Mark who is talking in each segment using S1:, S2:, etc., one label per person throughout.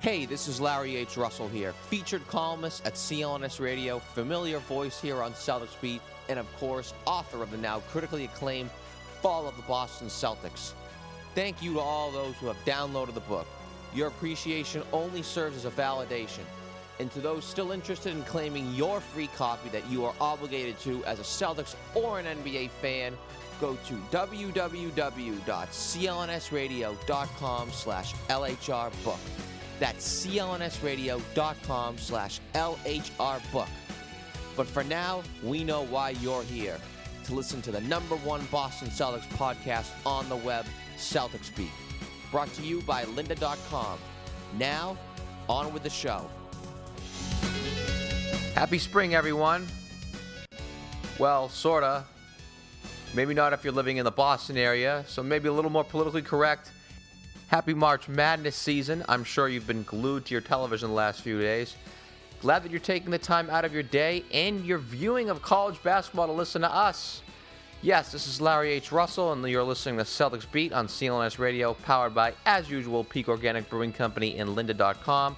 S1: Hey, this is Larry H. Russell here, featured columnist at CLNS Radio, familiar voice here on Celtics Beat, and of course, author of the now critically acclaimed Fall of the Boston Celtics. Thank you to all those who have downloaded the book. Your appreciation only serves as a validation. And to those still interested in claiming your free copy that you are obligated to as a Celtics or an NBA fan, go to www.clnsradio.com slash lhrbook. That's clnsradio.com slash lhrbook. But for now, we know why you're here. To listen to the number one Boston Celtics podcast on the web, Celtics Beat. Brought to you by lynda.com. Now, on with the show. Happy spring, everyone. Well, sorta. Maybe not if you're living in the Boston area, so maybe a little more politically correct. Happy March Madness season. I'm sure you've been glued to your television the last few days. Glad that you're taking the time out of your day and your viewing of college basketball to listen to us. Yes, this is Larry H. Russell, and you're listening to Celtics Beat on CLNS Radio, powered by, as usual, Peak Organic Brewing Company and lynda.com.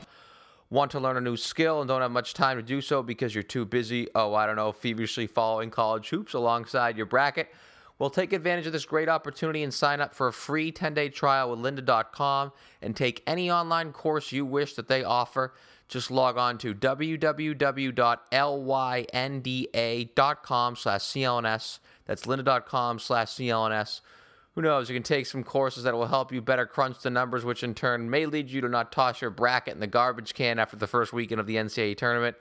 S1: Want to learn a new skill and don't have much time to do so because you're too busy, oh, I don't know, feverishly following college hoops alongside your bracket? Well, take advantage of this great opportunity and sign up for a free 10 day trial with lynda.com and take any online course you wish that they offer. Just log on to www.lynda.com slash CLNS. That's lynda.com slash CLNS. Who knows? You can take some courses that will help you better crunch the numbers, which in turn may lead you to not toss your bracket in the garbage can after the first weekend of the NCAA tournament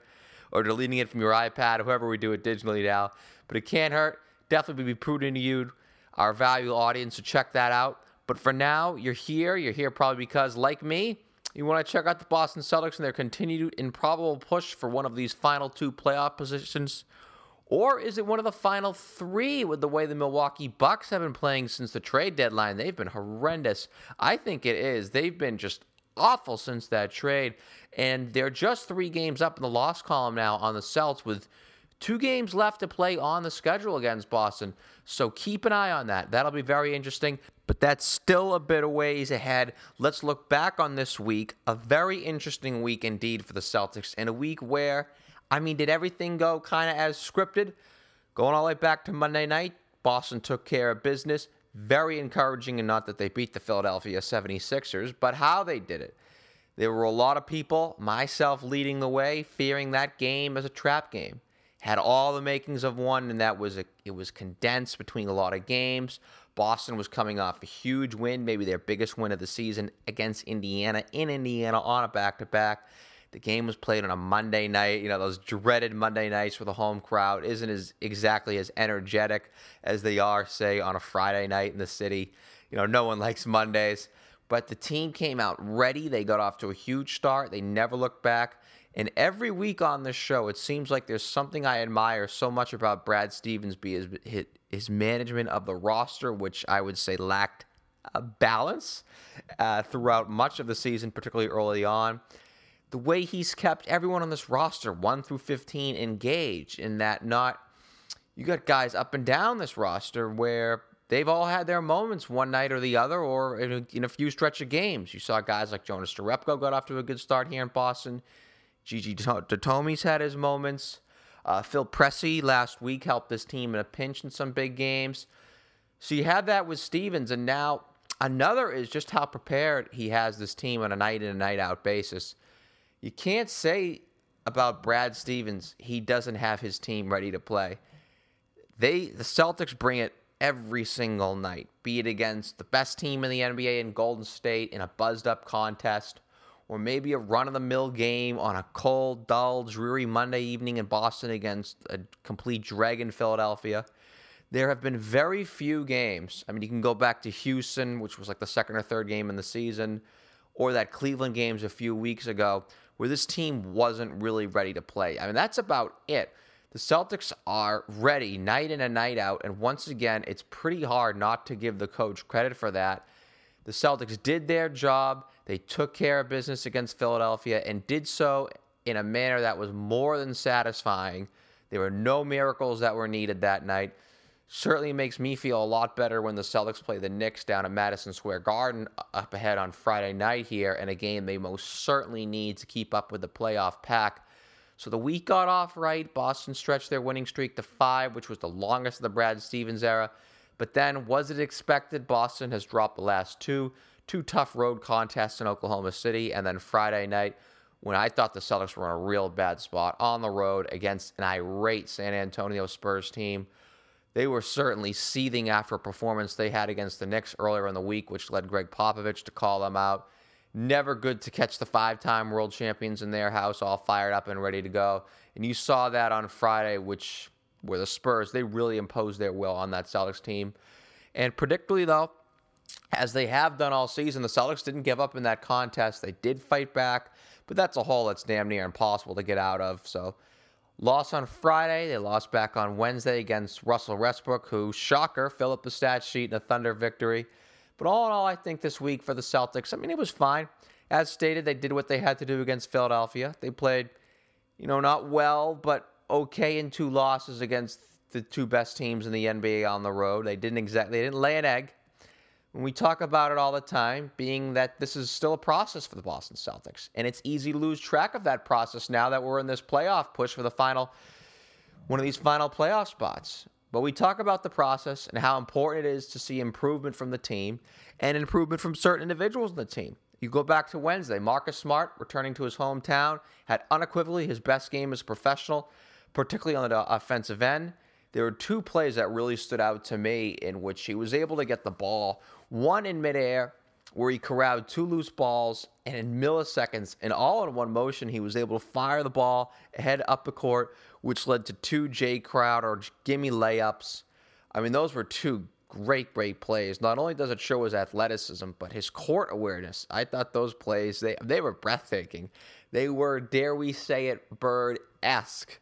S1: or deleting it from your iPad, however we do it digitally now. But it can't hurt. Definitely be prudent to you, our valuable audience, to check that out. But for now, you're here. You're here probably because, like me, you want to check out the Boston Celtics and their continued improbable push for one of these final two playoff positions. Or is it one of the final three with the way the Milwaukee Bucks have been playing since the trade deadline? They've been horrendous. I think it is. They've been just awful since that trade. And they're just three games up in the loss column now on the Celts with two games left to play on the schedule against Boston. So keep an eye on that. That'll be very interesting. But that's still a bit of ways ahead. Let's look back on this week. A very interesting week indeed for the Celtics, and a week where I mean, did everything go kind of as scripted? Going all the way back to Monday night, Boston took care of business. Very encouraging, and not that they beat the Philadelphia 76ers, but how they did it. There were a lot of people, myself leading the way, fearing that game as a trap game. Had all the makings of one, and that was a, it was condensed between a lot of games. Boston was coming off a huge win, maybe their biggest win of the season against Indiana in Indiana on a back to back. The game was played on a Monday night. You know, those dreaded Monday nights with a home crowd isn't as exactly as energetic as they are, say, on a Friday night in the city. You know, no one likes Mondays. But the team came out ready. They got off to a huge start. They never looked back. And every week on this show, it seems like there's something I admire so much about Brad Stevens, be his, management of the roster, which I would say lacked a balance uh, throughout much of the season, particularly early on the way he's kept everyone on this roster, 1 through 15, engaged in that not you got guys up and down this roster where they've all had their moments one night or the other or in a, in a few stretch of games. You saw guys like Jonas Jerebko got off to a good start here in Boston. Gigi Datome's had his moments. Uh, Phil Pressey last week helped this team in a pinch in some big games. So you have that with Stevens, and now another is just how prepared he has this team on a night in and night out basis. You can't say about Brad Stevens he doesn't have his team ready to play. They the Celtics bring it every single night, be it against the best team in the NBA in Golden State in a buzzed up contest, or maybe a run of the mill game on a cold, dull, dreary Monday evening in Boston against a complete drag in Philadelphia. There have been very few games. I mean, you can go back to Houston, which was like the second or third game in the season, or that Cleveland games a few weeks ago, where this team wasn't really ready to play. I mean, that's about it. The Celtics are ready night in and night out. And once again, it's pretty hard not to give the coach credit for that. The Celtics did their job. They took care of business against Philadelphia and did so in a manner that was more than satisfying. There were no miracles that were needed that night. Certainly makes me feel a lot better when the Celtics play the Knicks down at Madison Square Garden uh, up ahead on Friday night here in a game they most certainly need to keep up with the playoff pack. So the week got off right. Boston stretched their winning streak to five, which was the longest of the Brad Stevens era. But then, was it expected? Boston has dropped the last two, two tough road contests in Oklahoma City, and then Friday night, when I thought the Celtics were in a real bad spot on the road against an irate San Antonio Spurs team. They were certainly seething after a performance they had against the Knicks earlier in the week, which led Gregg Popovich to call them out. Never good to catch the five time world champions in their house all fired up and ready to go. And you saw that on Friday, which were the Spurs. They really imposed their will on that Celtics team. And predictably, though, as they have done all season, the Celtics didn't give up in that contest. They did fight back, but that's a hole that's damn near impossible to get out of. So, loss on Friday. They lost back on Wednesday against Russell Westbrook, who, shocker, filled up the stat sheet in a Thunder victory. But all in all, I think this week for the Celtics, I mean, it was fine. As stated, they did what they had to do against Philadelphia. They played, you know, not well, but okay in two losses against the two best teams in the NBA on the road. They didn't exactly they didn't lay an egg. When we talk about it all the time, being that this is still a process for the Boston Celtics, and it's easy to lose track of that process now that we're in this playoff push for the final one of these final playoff spots. But we talk about the process and how important it is to see improvement from the team and improvement from certain individuals in the team. You go back to Wednesday, Marcus Smart returning to his hometown had unequivocally his best game as a professional, particularly on the offensive end. There were two plays that really stood out to me in which he was able to get the ball, one in midair where he corralled two loose balls, and in milliseconds, and all in one motion, he was able to fire the ball ahead up the court, which led to two Jae Crowder gimme layups. I mean, those were two great, great plays. Not only does it show his athleticism, but his court awareness. I thought those plays they they were breathtaking. They were, dare we say it, bird esque.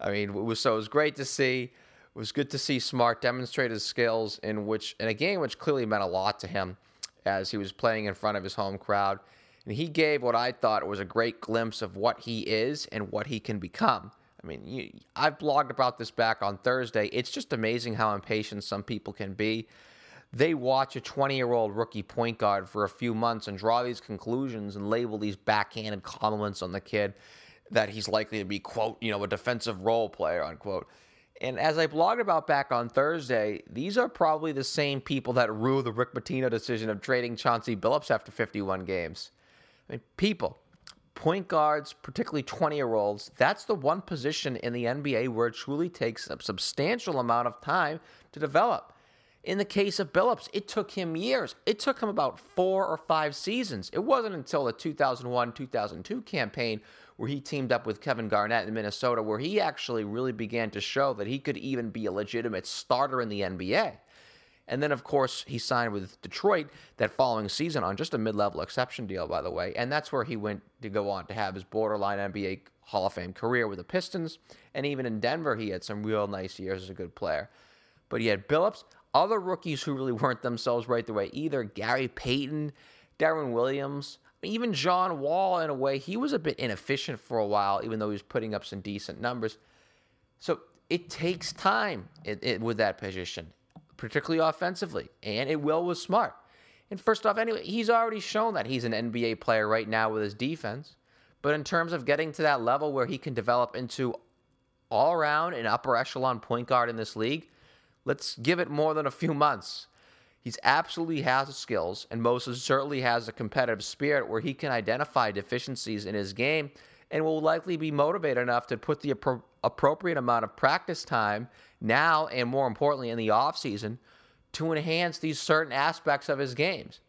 S1: I mean, it was so it was great to see. It was good to see Smart demonstrate his skills in which in a game which clearly meant a lot to him as he was playing in front of his home crowd. And he gave what I thought was a great glimpse of what he is and what he can become. I mean, you, I've blogged about this back on Thursday. It's just amazing how impatient some people can be. They watch a 20 year old rookie point guard for a few months and draw these conclusions and label these backhanded compliments on the kid that he's likely to be, quote, you know, a defensive role player, unquote. And as I blogged about back on Thursday, these are probably the same people that rue the Rick Pitino decision of trading Chauncey Billups after 51 games. I mean, people, point guards, particularly 20 year olds, that's the one position in the NBA where it truly takes a substantial amount of time to develop. In the case of Billups, it took him years. It took him about four or five seasons. It wasn't until the 2001 2002 campaign where he teamed up with Kevin Garnett in Minnesota, where he actually really began to show that he could even be a legitimate starter in the NBA. And then, of course, he signed with Detroit that following season on just a mid level exception deal, by the way. And that's where he went to go on to have his borderline NBA Hall of Fame career with the Pistons. And even in Denver, he had some real nice years as a good player. But he had Billups, other rookies who really weren't themselves right the way either. Gary Payton, Deron Williams, even John Wall, in a way, he was a bit inefficient for a while, even though he was putting up some decent numbers. So it takes time it, it, with that position, particularly offensively, and it will with Smart. And first off, anyway, he's already shown that he's an NBA player right now with his defense. But in terms of getting to that level where he can develop into all around an upper echelon point guard in this league. Let's give it more than a few months. He's absolutely has the skills and Moses certainly has a competitive spirit where he can identify deficiencies in his game and will likely be motivated enough to put the appro- appropriate amount of practice time now and more importantly in the offseason to enhance these certain aspects of his games.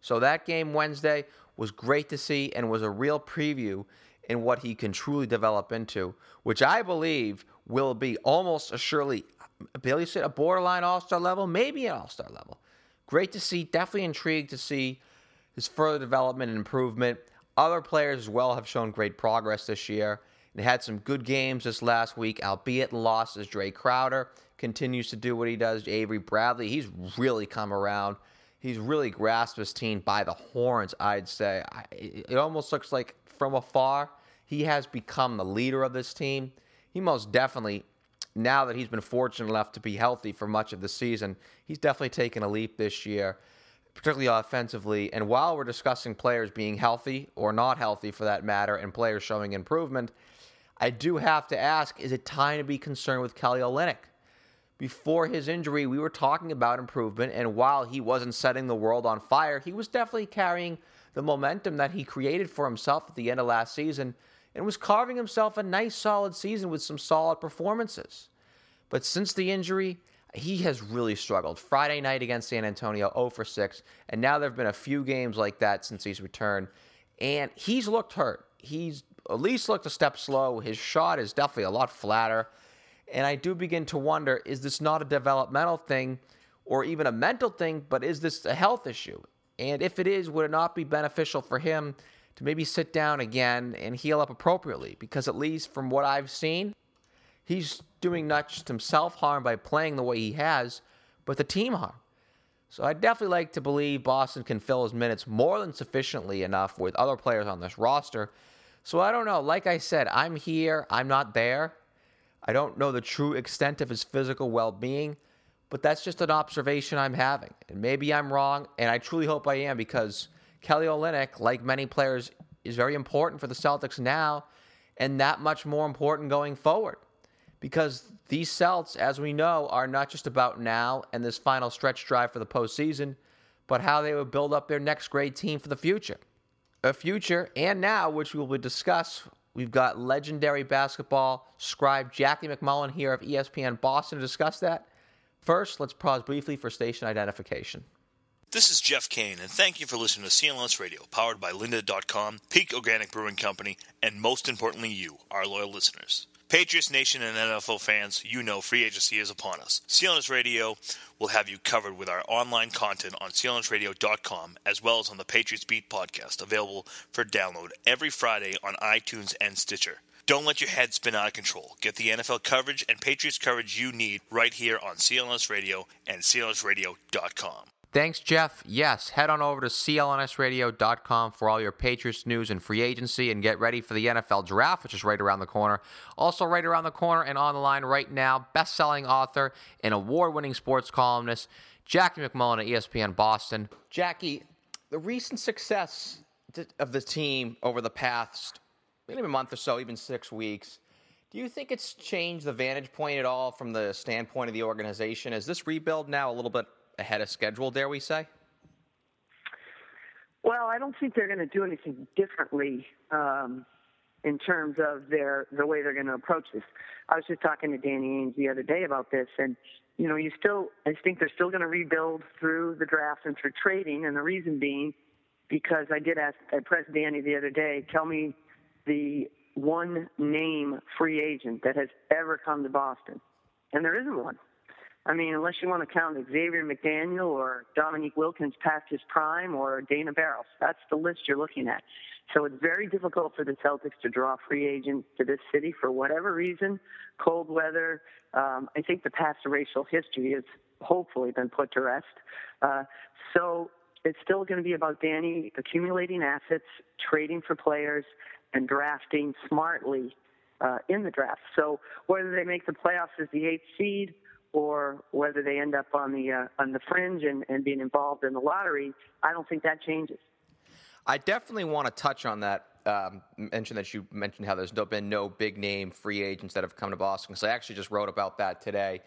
S1: So that game Wednesday was great to see and was a real preview in what he can truly develop into, which I believe will be almost surely Bailey said a borderline all-star level, maybe an all-star level. Great to see, definitely intrigued to see his further development and improvement. Other players as well have shown great progress this year and had some good games this last week, albeit losses. Jae Crowder continues to do what he does. Avery Bradley, he's really come around he's really grasped his team by the horns, I'd say. It almost looks like from afar, he has become the leader of this team. He most definitely, now that he's been fortunate enough to be healthy for much of the season, he's definitely taken a leap this year, particularly offensively. And while we're discussing players being healthy or not healthy for that matter, and players showing improvement, I do have to ask is it time to be concerned with Kelly Olynyk? before his injury, we were talking about improvement. And while he wasn't setting the world on fire, he was definitely carrying the momentum that he created for himself at the end of last season and was carving himself a nice, solid season with some solid performances. But since the injury, he has really struggled. Friday night against San Antonio, 0 for 6. And now there have been a few games like that since he's returned. And he's looked hurt. He's at least looked a step slow. His shot is definitely a lot flatter. And I do begin to wonder is this not a developmental thing or even a mental thing, but is this a health issue? And if it is, would it not be beneficial for him to maybe sit down again and heal up appropriately? Because at least from what I've seen, he's doing not just himself harm by playing the way he has, but the team harm. So I definitely like to believe Boston can fill his minutes more than sufficiently enough with other players on this roster. So I don't know. Like I said, I'm here, I'm not there. I don't know the true extent of his physical well being, but that's just an observation I'm having. And maybe I'm wrong, and I truly hope I am because Kelly Olynyk, like many players, is very important for the Celtics now and that much more important going forward. Because these Celts, as we know, are not just about now and this final stretch drive for the postseason, but how they will build up their next great team for the future. A future and now, which we will discuss We've got legendary basketball scribe Jackie MacMullan here of ESPN Boston to discuss that. First, let's pause briefly for station identification.
S2: This is Jeff Kane, and thank you for listening to CLNS Radio, powered by Lynda.com, Peak Organic Brewing Company, and most importantly, you, our loyal listeners. Patriots Nation and NFL fans, you know free agency is upon us. CLNS Radio will have you covered with our online content on clnsradio.com as well as on the Patriots Beat podcast, available for download every Friday on iTunes and Stitcher. Don't let your head spin out of control. Get the NFL coverage and Patriots coverage you need right here on CLNS Radio and clnsradio.com.
S1: Thanks, Jeff. Yes, head on over to clnsradio.com for all your Patriots news and free agency and get ready for the NFL draft, which is right around the corner. Also, right around the corner and on the line right now, best selling author and award winning sports columnist, Jackie MacMullan at ESPN Boston. Jackie, the recent success of the team over the past maybe a month or so, even six weeks, do you think it's changed the vantage point at all from the standpoint of the organization? Is this rebuild now a little bit ahead of schedule, dare we say?
S3: Well, I don't think they're going to do anything differently um, in terms of their the way they're going to approach this. I was just talking to Danny Ainge the other day about this, and you know, you still I think they're still going to rebuild through the draft and through trading, and the reason being because I did ask I pressed Danny the other day, tell me the one name free agent that has ever come to Boston, and there isn't one. I mean, unless you want to count Xavier McDaniel or Dominique Wilkins past his prime or Dana Barros. That's the list you're looking at. So it's very difficult for the Celtics to draw free agents to this city for whatever reason. Cold weather. Um, I think the past racial history has hopefully been put to rest. Uh, so it's still going to be about Danny accumulating assets, trading for players, and drafting smartly uh, in the draft. So whether they make the playoffs as the eighth seed or whether they end up on the uh, on the fringe and, and being involved in the lottery, I don't think that changes.
S1: I definitely want to touch on that um, mention that you mentioned how there's no, been no big name free agents that have come to Boston. So I actually just wrote about that today.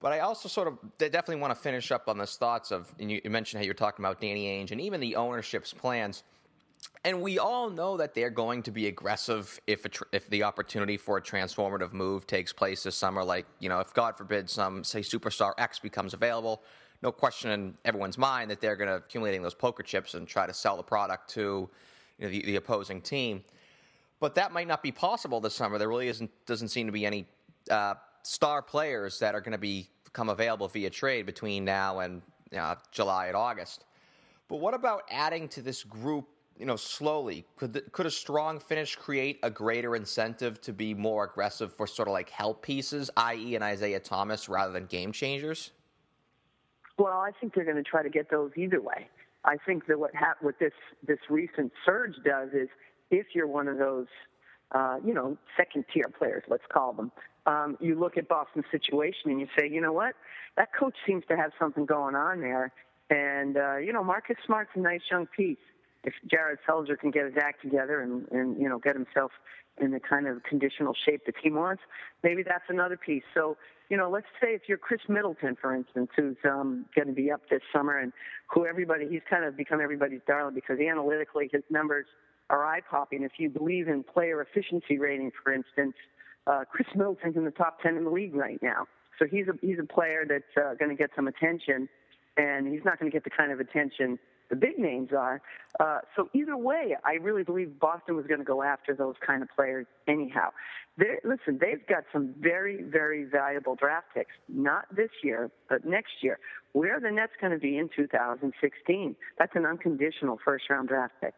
S1: But I also sort of definitely want to finish up on this thoughts of, and you mentioned how you're talking about Danny Ainge and even the ownership's plans. And we all know that they're going to be aggressive if tr- if the opportunity for a transformative move takes place this summer. Like you know, if God forbid some say superstar X becomes available, no question in everyone's mind that they're going to accumulating those poker chips and try to sell the product to you know, the, the opposing team. But that might not be possible this summer. There really isn't doesn't seem to be any uh, star players that are going to be become available via trade between now and uh, July and August. But what about adding to this group? You know, slowly could the, could a strong finish create a greater incentive to be more aggressive for sort of like help pieces, i.e., an Isaiah Thomas rather than game changers?
S3: Well, I think they're going to try to get those either way. I think that what ha- what this this recent surge does is if you're one of those, uh, you know, second tier players, let's call them, um, you look at Boston's situation and you say, you know what, that coach seems to have something going on there, and uh, you know, Marcus Smart's a nice young piece. If Jared Sullinger can get his act together and and you know get himself in the kind of conditional shape the team wants, maybe that's another piece. So you know, let's say if you're Khris Middleton, for instance, who's um, going to be up this summer and who everybody, he's kind of become everybody's darling because analytically his numbers are eye popping. If you believe in player efficiency rating, for instance, uh, Khris Middleton's in the top 10 in the league right now. So he's a, he's a player that's uh, going to get some attention, and he's not going to get the kind of attention the big names are. Uh, so either way, I really believe Boston was going to go after those kind of players anyhow. They're, listen, they've got some very, very valuable draft picks. Not this year, but next year. Where are the Nets going to be in 2016? That's an unconditional first-round draft pick.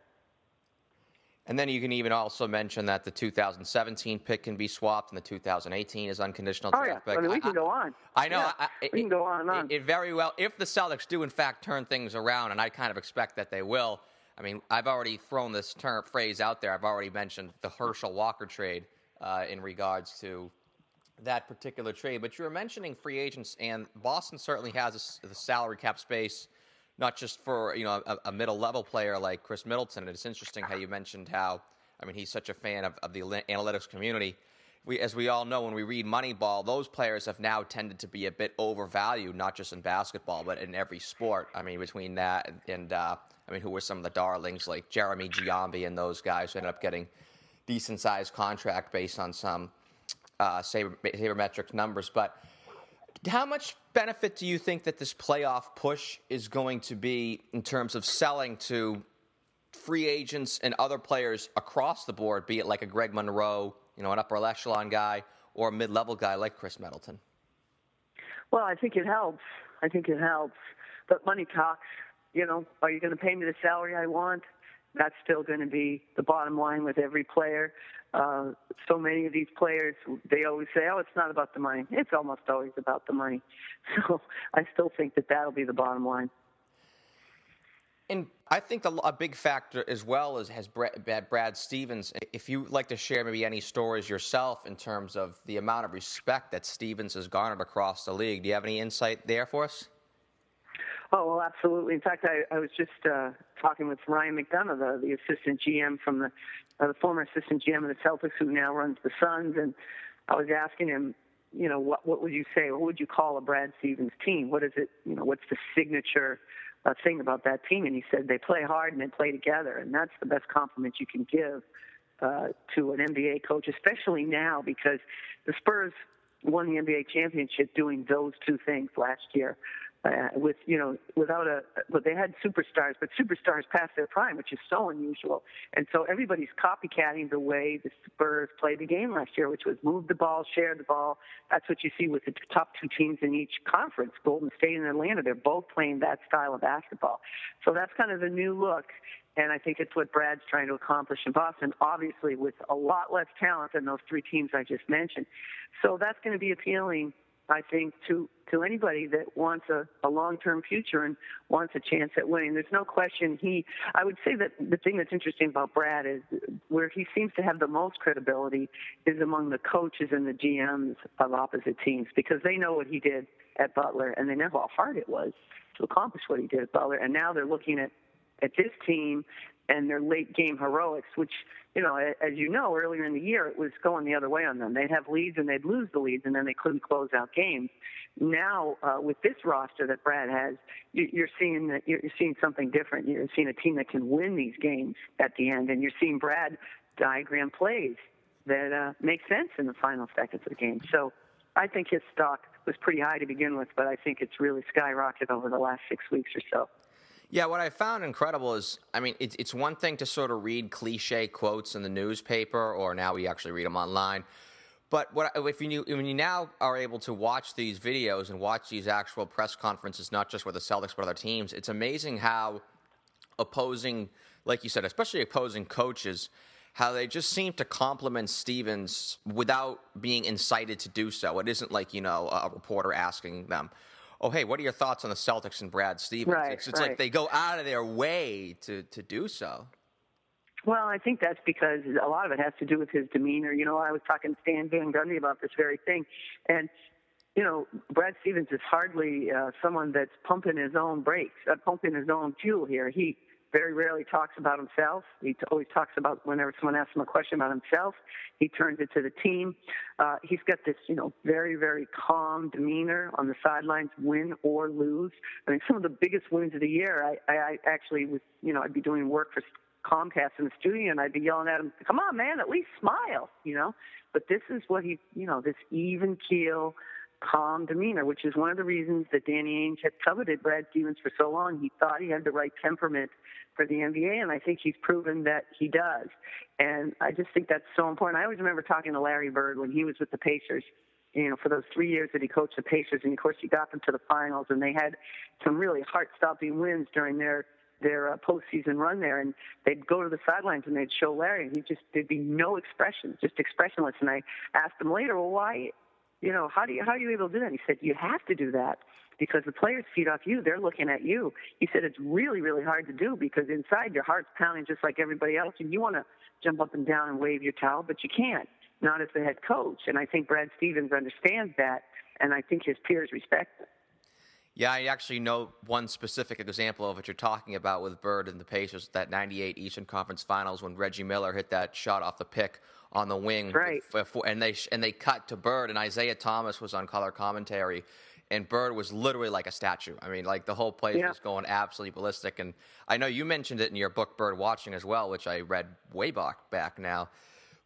S1: And then you can even also mention that the 2017 pick can be swapped, and the 2018 is unconditional
S3: oh, yeah.
S1: pick.
S3: I mean, we can go on.
S1: I know.
S3: Yeah,
S1: I,
S3: it, we can go on and on.
S1: It, it, very well, if the Celtics do in fact turn things around, and I kind of expect that they will. I mean, I've already thrown this term phrase out there. I've already mentioned the Herschel Walker trade uh, in regards to that particular trade. But you were mentioning free agents, and Boston certainly has a, the salary cap space not just for you know a, a, middle level player like Khris Middleton. And it's interesting how you mentioned how I mean, he's such a fan of, of the analytics community. We, as we all know, when we read Moneyball, those players have now tended to be a bit overvalued, not just in basketball, but in every sport. I mean, between that and, uh, I mean, who were some of the darlings like Jeremy Giambi and those guys who ended up getting decent sized contract based on some uh, saber, numbers. But how much benefit do you think that this playoff push is going to be in terms of selling to free agents and other players across the board, be it like a Greg Monroe, you know, an upper echelon guy, or a mid level guy like Khris Middleton?
S3: Well, I think it helps. I think it helps. But money talks. You know, are you going to pay me the salary I want? That's still going to be the bottom line with every player. Uh, so many of these players, they always say, "Oh, it's not about the money." It's almost always about the money. So I still think that that'll be the bottom line.
S1: And I think a, a, big factor as well is has Brad, Brad Stevens. If you like to share maybe any stories yourself in terms of the amount of respect that Stevens has garnered across the league, do you have any insight there for us?
S3: Oh, well, absolutely. In fact, I, I was just uh, talking with Ryan McDonough, the, the assistant GM from the, uh, the former assistant GM of the Celtics, who now runs the Suns, and I was asking him, you know, what what would you say? What would you call a Brad Stevens team? What is it? You know, what's the signature? uh, thing about that team, and he said they play hard and they play together, and that's the best compliment you can give uh, to an NBA coach, especially now because the Spurs won the NBA championship doing those two things last year uh, with you know without a but they had superstars but superstars past their prime which is so unusual. And so everybody's copycatting the way the Spurs played the game last year which was move the ball share the ball. That's what you see with the top two teams in each conference Golden State and Atlanta. They're both playing that style of basketball. So that's kind of the new look and I think it's what Brad's trying to accomplish in Boston, obviously with a lot less talent than those three teams I just mentioned. So that's going to be appealing I think, to to anybody that wants a, a long-term future and wants a chance at winning. There's no question he. I would say that the thing that's interesting about Brad is where he seems to have the most credibility is among the coaches and the GMs of opposite teams because they know what he did at Butler and they know how hard it was to accomplish what he did at Butler, and now they're looking at at this team and their late game heroics, which, you know, as you know, earlier in the year, it was going the other way on them. They'd have leads and they'd lose the leads, and then they couldn't close out games. Now, uh, with this roster that Brad has, you're seeing that you're seeing something different. You're seeing a team that can win these games at the end, and you're seeing Brad diagram plays that uh, make sense in the final seconds of the game. So, I think his stock was pretty high to begin with, but I think it's really skyrocketed over the last six weeks or so.
S1: Yeah, what I found incredible is, I mean, it's, it's one thing to sort of read cliche quotes in the newspaper, or now we actually read them online. But what if you when you now are able to watch these videos and watch these actual press conferences, not just with the Celtics but other teams, it's amazing how opposing, like you said, especially opposing coaches, how they just seem to compliment Stevens without being incited to do so. It isn't like you know a reporter asking them, oh, hey, what are your thoughts on the Celtics and Brad Stevens?
S3: Right,
S1: it's, it's
S3: right.
S1: like they go out of their way to, to do so.
S3: Well, I think that's because a lot of it has to do with his demeanor. You know, I was talking to Stan Van Gundy about this very thing, and you know, Brad Stevens is hardly uh, someone that's pumping his own brakes, uh, pumping his own fuel here. He very rarely talks about himself. He always talks about whenever someone asks him a question about himself, he turns it to the team. Uh, he's got this, you know, very, very calm demeanor on the sidelines, win or lose. I mean, some of the biggest wins of the year, I, I, I actually was, you know, I'd be doing work for Comcast in the studio and I'd be yelling at him, come on, man, at least smile, you know? But this is what he, you know, this even keel, calm demeanor, which is one of the reasons that Danny Ainge had coveted Brad Stevens for so long. He thought he had the right temperament for the NBA, and I think he's proven that he does. And I just think that's so important. I always remember talking to Larry Bird when he was with the Pacers. You know, for those three years that he coached the Pacers, and of course he got them to the finals, and they had some really heart-stopping wins during their their uh, postseason run there, and they'd go to the sidelines and they'd show Larry, and he just there'd be no expression, just expressionless. And I asked him later, well, why you know, how do you how are you able to do that? And he said, you have to do that because the players feed off you. They're looking at you. He said it's really really hard to do because inside your heart's pounding just like everybody else, and you want to jump up and down and wave your towel, but you can't. Not as the head coach. And I think Brad Stevens understands that, and I think his peers respect it.
S1: Yeah, I actually know one specific example of what you're talking about with Bird and the Pacers, that 98 Eastern Conference Finals when Reggie Miller hit that shot off the pick on the wing.
S3: Right.
S1: and they and they cut to Bird and Isiah Thomas was on color commentary and Bird was literally like a statue. I mean, like the whole place
S3: yeah.
S1: was going absolutely ballistic. And I know you mentioned it in your book, Bird Watching, as well, which I read way back back now.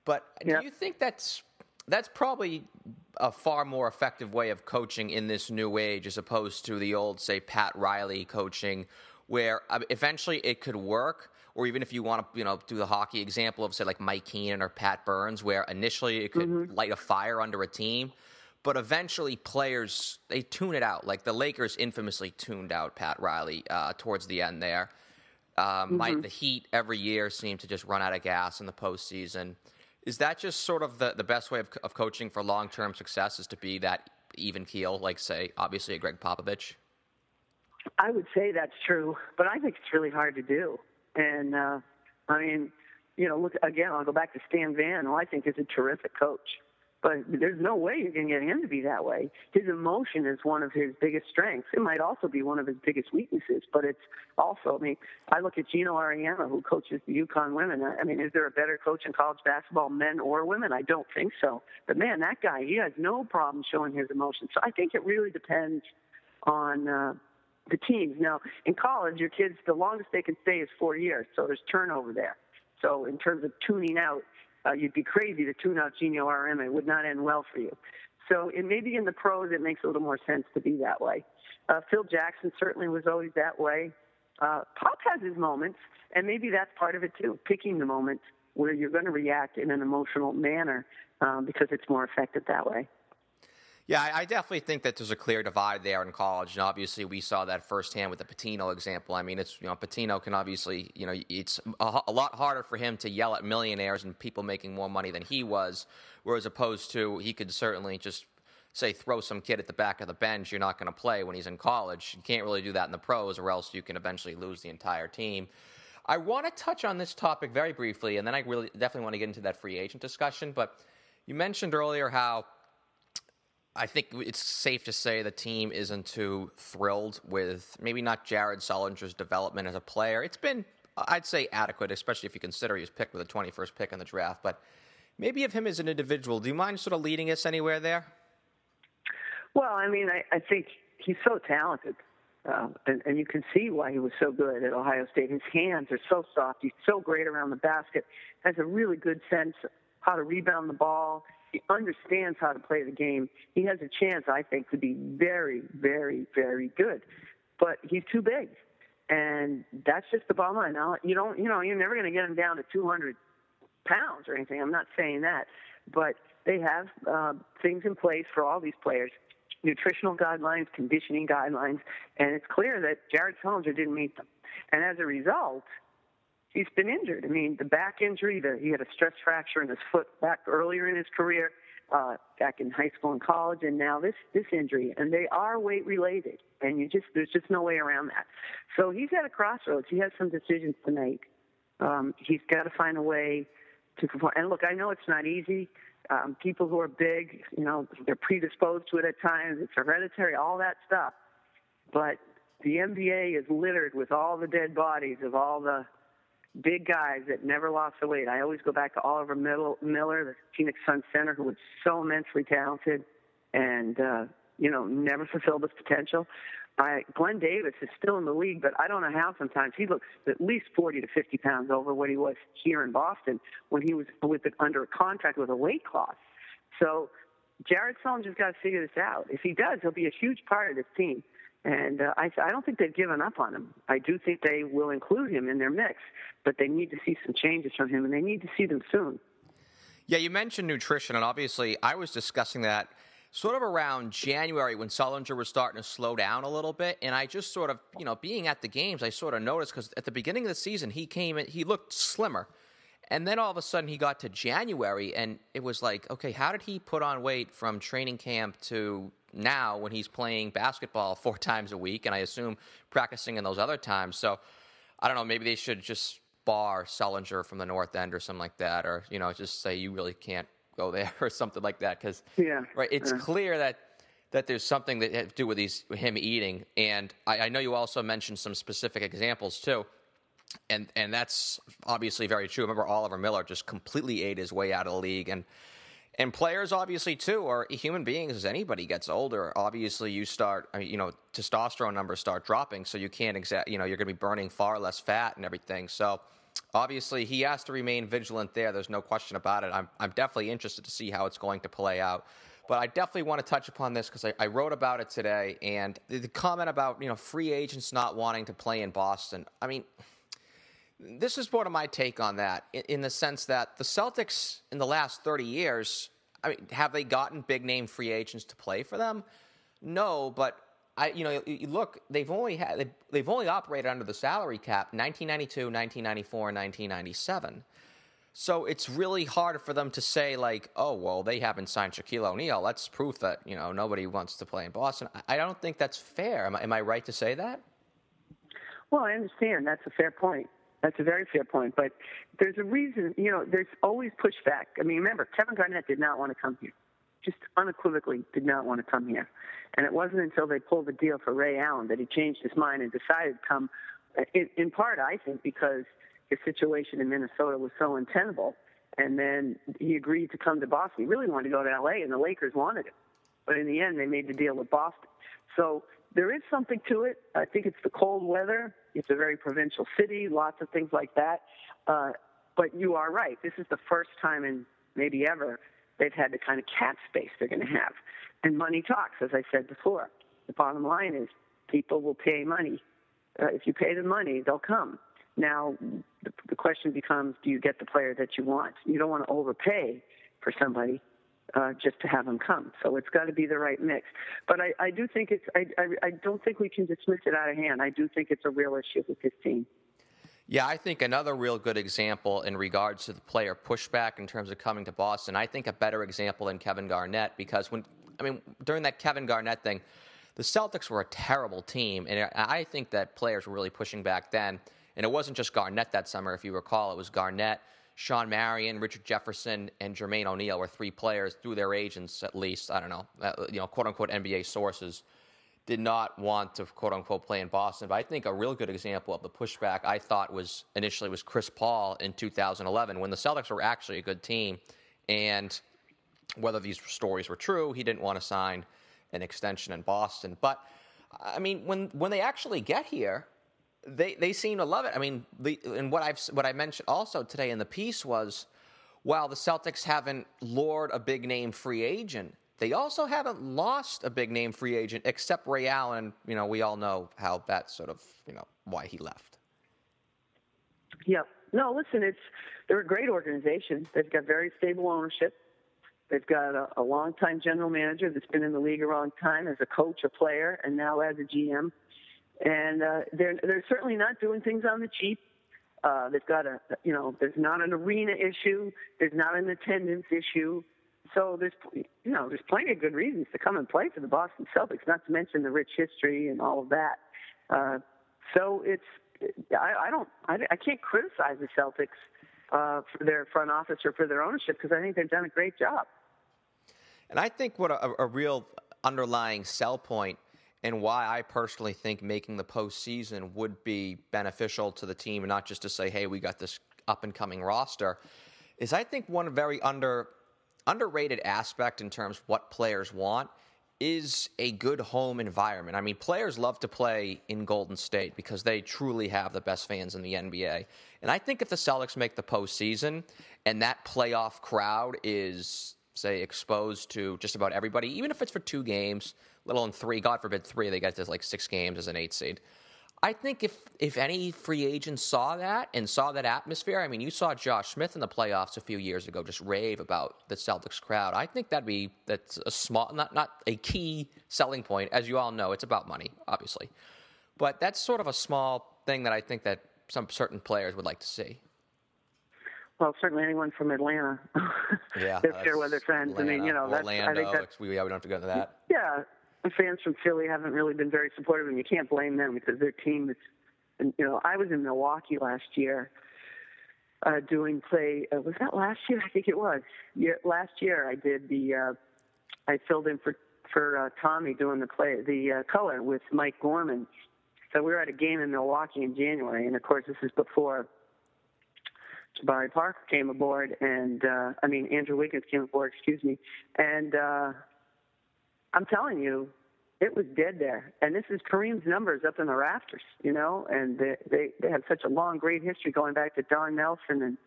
S1: But
S3: yeah.
S1: do you think that's that's probably a far more effective way of coaching in this new age, as opposed to the old, say, Pat Riley coaching, where uh, eventually it could work, or even if you want to, you know, do the hockey example of say like Mike Keenan or Pat Burns, where initially it could mm-hmm. light a fire under a team, but eventually players they tune it out. Like the Lakers infamously tuned out Pat Riley uh, towards the end there. Um, mm-hmm. the Heat every year seem to just run out of gas in the postseason. Is that just sort of the, the best way of, of coaching for long term success? Is to be that even keel, like say obviously a Gregg Popovich?
S3: I would say that's true, but I think it's really hard to do. And uh, I mean, you know, look again. I'll go back to Stan Van, who I think is a terrific coach. But there's no way you can get him to be that way. His emotion is one of his biggest strengths. It might also be one of his biggest weaknesses, but it's also, I mean, I look at Geno Auriemma, who coaches the UConn women. I mean, is there a better coach in college basketball, men or women? I don't think so. But man, that guy, he has no problem showing his emotions. So I think it really depends on uh, the teams. Now, in college, your kids, the longest they can stay is four years, so there's turnover there. So in terms of tuning out, uh, you'd be crazy to tune out Geno Auriemma. It would not end well for you. So it maybe in the pros it makes a little more sense to be that way. Uh, Phil Jackson certainly was always that way. Uh, Pop has his moments, and maybe that's part of it too, picking the moment where you're going to react in an emotional manner um, because it's more effective that way.
S1: Yeah, I definitely think that there's a clear divide there in college, and obviously we saw that firsthand with the Pitino example. I mean, it's you know Pitino can obviously you know it's a, a, lot harder for him to yell at millionaires and people making more money than he was, whereas opposed to he could certainly just say throw some kid at the back of the bench. You're not going to play when he's in college. You can't really do that in the pros, or else you can eventually lose the entire team. I want to touch on this topic very briefly, and then I really definitely want to get into that free agent discussion. But you mentioned earlier how I think it's safe to say the team isn't too thrilled with maybe not Jared Sullinger's development as a player. It's been, I'd say, adequate, especially if you consider he was picked with the 21st pick in the draft. But maybe of him as an individual, do you mind sort of leading us anywhere there?
S3: Well, I mean, I, I think he's so talented. Uh, and, and you can see why he was so good at Ohio State. His hands are so soft. He's so great around the basket. Has a really good sense how to rebound the ball. He understands how to play the game. He has a chance, I think, to be very, very, very good. But he's too big, and that's just the bottom line. Now you don't, you know, you're never going to get him down to 200 pounds or anything. I'm not saying that, but they have uh, things in place for all these players nutritional guidelines, conditioning guidelines, and it's clear that Jared Sullinger didn't meet them. And as a result, he's been injured. I mean, the back injury, the, he had a stress fracture in his foot back earlier in his career, uh, back in high school and college, and now this this injury, and they are weight related, and you just there's just no way around that. So he's at a crossroads. He has some decisions to make. Um, he's got to find a way to perform. And look, I know it's not easy. Um, people who are big, you know, they're predisposed to it at times. It's hereditary, all that stuff. But the NBA is littered with all the dead bodies of all the big guys that never lost the weight. I always go back to Oliver Miller, the Phoenix Sun center, who was so immensely talented and, uh, you know, never fulfilled his potential. I, Glen Davis is still in the league, but I don't know how sometimes he looks at least 40 to 50 pounds over what he was here in Boston when he was with it, under a contract with a weight class. So Jared Sullinger's got to figure this out. If he does, he'll be a huge part of this team. And uh, I, I don't think they've given up on him. I do think they will include him in their mix, but they need to see some changes from him, and they need to see them soon.
S1: Yeah, you mentioned nutrition, and obviously I was discussing that sort of around January when Sullinger was starting to slow down a little bit, and I just sort of, you know, being at the games, I sort of noticed because at the beginning of the season he came in, he looked slimmer, and then all of a sudden he got to January, and it was like, okay, how did he put on weight from training camp to now when he's playing basketball four times a week, and I assume practicing in those other times. So I don't know, maybe they should just bar Sullinger from the North End or something like that, or you know, just say you really can't go there or something like that because
S3: yeah,
S1: right, it's
S3: yeah.
S1: clear that that there's something that to do with these him eating, and I, I know you also mentioned some specific examples too. And and that's obviously very true. Remember, Oliver Miller just completely ate his way out of the league, and and players obviously too are human beings as anybody gets older obviously you start I mean, you know testosterone numbers start dropping so you can't exact you know you're going to be burning far less fat and everything so obviously he has to remain vigilant there there's no question about it i'm, I'm definitely interested to see how it's going to play out but I definitely want to touch upon this because I, I, wrote about it today, and the, the comment about you know free agents not wanting to play in Boston. I mean, this is sort of my take on that in, in, the sense that the Celtics in the last 30 years, I mean, have they gotten big name free agents to play for them? No, but I, you know, you look, they've only had, they've, they've only operated under the salary cap 1992, 1994, and 1997. So it's really hard for them to say like, oh well, they haven't signed Shaquille O'Neal. That's proof that you know nobody wants to play in Boston. I, I don't think that's fair. Am I, am I right to say that?
S3: Well, I understand. That's a fair point. That's a very fair point. But there's a reason, you know, there's always pushback. I mean, remember, Kevin Garnett did not want to come here. Just unequivocally did not want to come here. And it wasn't until they pulled the deal for Ray Allen that he changed his mind and decided to come, in, in part, I think, because his situation in Minnesota was so untenable. And then he agreed to come to Boston. He really wanted to go to LA, and the Lakers wanted him. But in the end, they made the deal with Boston. So there is something to it. I think it's the cold weather. It's a very provincial city, lots of things like that. Uh, but you are right. This is the first time in maybe ever they've had the kind of cap space they're going to have. And money talks, as I said before. The bottom line is people will pay money. Uh, if you pay them money, they'll come. Now, the, the question becomes do you get the player that you want? You don't want to overpay for somebody uh, just to have them come. So it's got to be the right mix. But I, I do think it's, I, I, I don't think we can dismiss it out of hand. I do think it's a real issue with this team.
S1: Yeah, I think another real good example in regards to the player pushback in terms of coming to Boston, I think a better example than Kevin Garnett because when, I mean, during that Kevin Garnett thing, the Celtics were a terrible team. And I think that players were really pushing back then. And it wasn't just Garnett that summer, if you recall. It was Garnett, Shawn Marion, Richard Jefferson, and Jermaine O'Neal were three players through their agents, at least. I don't know, uh, you know, quote unquote NBA sources did not want to quote unquote play in Boston. But I think a real good example of the pushback I thought was initially was Chris Paul in 2011 when the Celtics were actually a good team, and whether these stories were true, he didn't want to sign an extension in Boston. But I mean, when when they actually get here, they they seem to love it. I mean, the, and what I've what I mentioned also today in the piece was, while the Celtics haven't lured a big name free agent, they also haven't lost a big name free agent except Ray Allen. You know, we all know how that sort of you know why he left.
S3: Yeah. No, listen, it's they're a great organization. They've got very stable ownership. They've got a, a long-time general manager that's been in the league a long time as a coach, a player, and now as a GM. And uh, they're they're certainly not doing things on the cheap. Uh, they've got a you know there's not an arena issue. There's not an attendance issue. So there's you know there's plenty of good reasons to come and play for the Boston Celtics. Not to mention the rich history and all of that. Uh, so it's I, I don't I, I can't criticize the Celtics uh, for their front office or for their ownership because I think they've done a great job.
S1: And I think what a, a real underlying sell point and why I personally think making the postseason would be beneficial to the team and not just to say, hey, we got this up and coming roster, is I think one very under underrated aspect in terms of what players want is a good home environment. I mean, players love to play in Golden State because they truly have the best fans in the NBA. And I think if the Celtics make the postseason and that playoff crowd is, say, exposed to just about everybody, even if it's for two games, let alone three, God forbid three, they get to like six games as an eight seed. I think if if any free agents saw that and saw that atmosphere, I mean, you saw Josh Smith in the playoffs a few years ago just rave about the Celtics crowd. I think that'd be that's a small, not not a key selling point, as you all know. It's about money, obviously, but that's sort of a small thing that I think that some certain players would like to see.
S3: Well, certainly anyone from Atlanta.
S1: yeah,
S3: they're fair weather friends.
S1: Atlanta,
S3: I mean, you know, that's,
S1: Orlando.
S3: I think that's,
S1: we, yeah, we don't have to go into that.
S3: Yeah, fans from Philly haven't really been very supportive, and you can't blame them because their team is. And, you know, I was in Milwaukee last year, uh, doing play. Uh, was that last year? I think it was. Last year, I did the. Uh, I filled in for for uh, Tommy doing the play, the uh, color with Mike Gorman. So we were at a game in Milwaukee in January, and of course, this is before Jabari Parker came aboard, and uh, I mean Andrew Wiggins came aboard. Excuse me, and. uh I'm telling you, it was dead there. And this is Kareem's numbers up in the rafters, you know, and they they, they have such a long, great history going back to Don Nelson and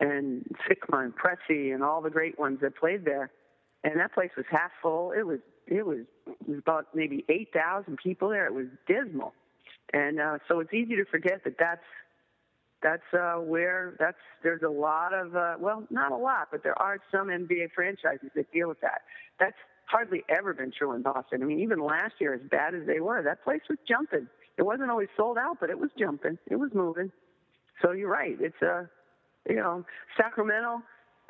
S3: and Sikma and Pressey and all the great ones that played there. And that place was half full. It was it was it was about maybe eight thousand people there. It was dismal, and uh, so it's easy to forget that that's that's uh, where that's there's a lot of uh, well not a lot but there are some NBA franchises that deal with that. That's hardly ever been true in Boston. I mean, even last year, as bad as they were, that place was jumping. It wasn't always sold out, but it was jumping. It was moving. So you're right. It's a, uh, you know, Sacramento.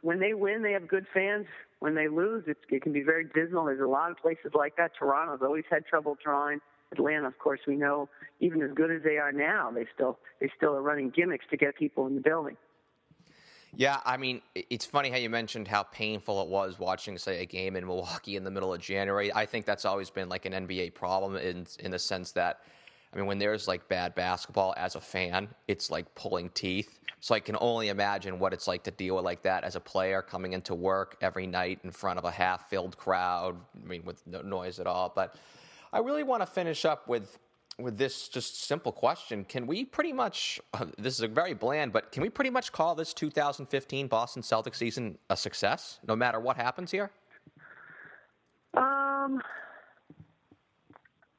S3: When they win, they have good fans. When they lose, it's, it can be very dismal. There's a lot of places like that. Toronto's always had trouble drawing. Atlanta, of course, we know, even as good as they are now, they still they still are running gimmicks to get people in the building.
S1: Yeah, I mean, it's funny how you mentioned how painful it was watching, say, a game in Milwaukee in the middle of January. I think that's always been like an NBA problem in in the sense that, I mean, when there's like bad basketball as a fan, it's like pulling teeth. So I can only imagine what it's like to deal with like that as a player coming into work every night in front of a half-filled crowd. I mean, with no noise at all. But I really want to finish up with with this just simple question. Can we pretty much, this is a very bland, but can we pretty much call this 2015 Boston Celtics season a success, no matter what happens here?
S3: Um,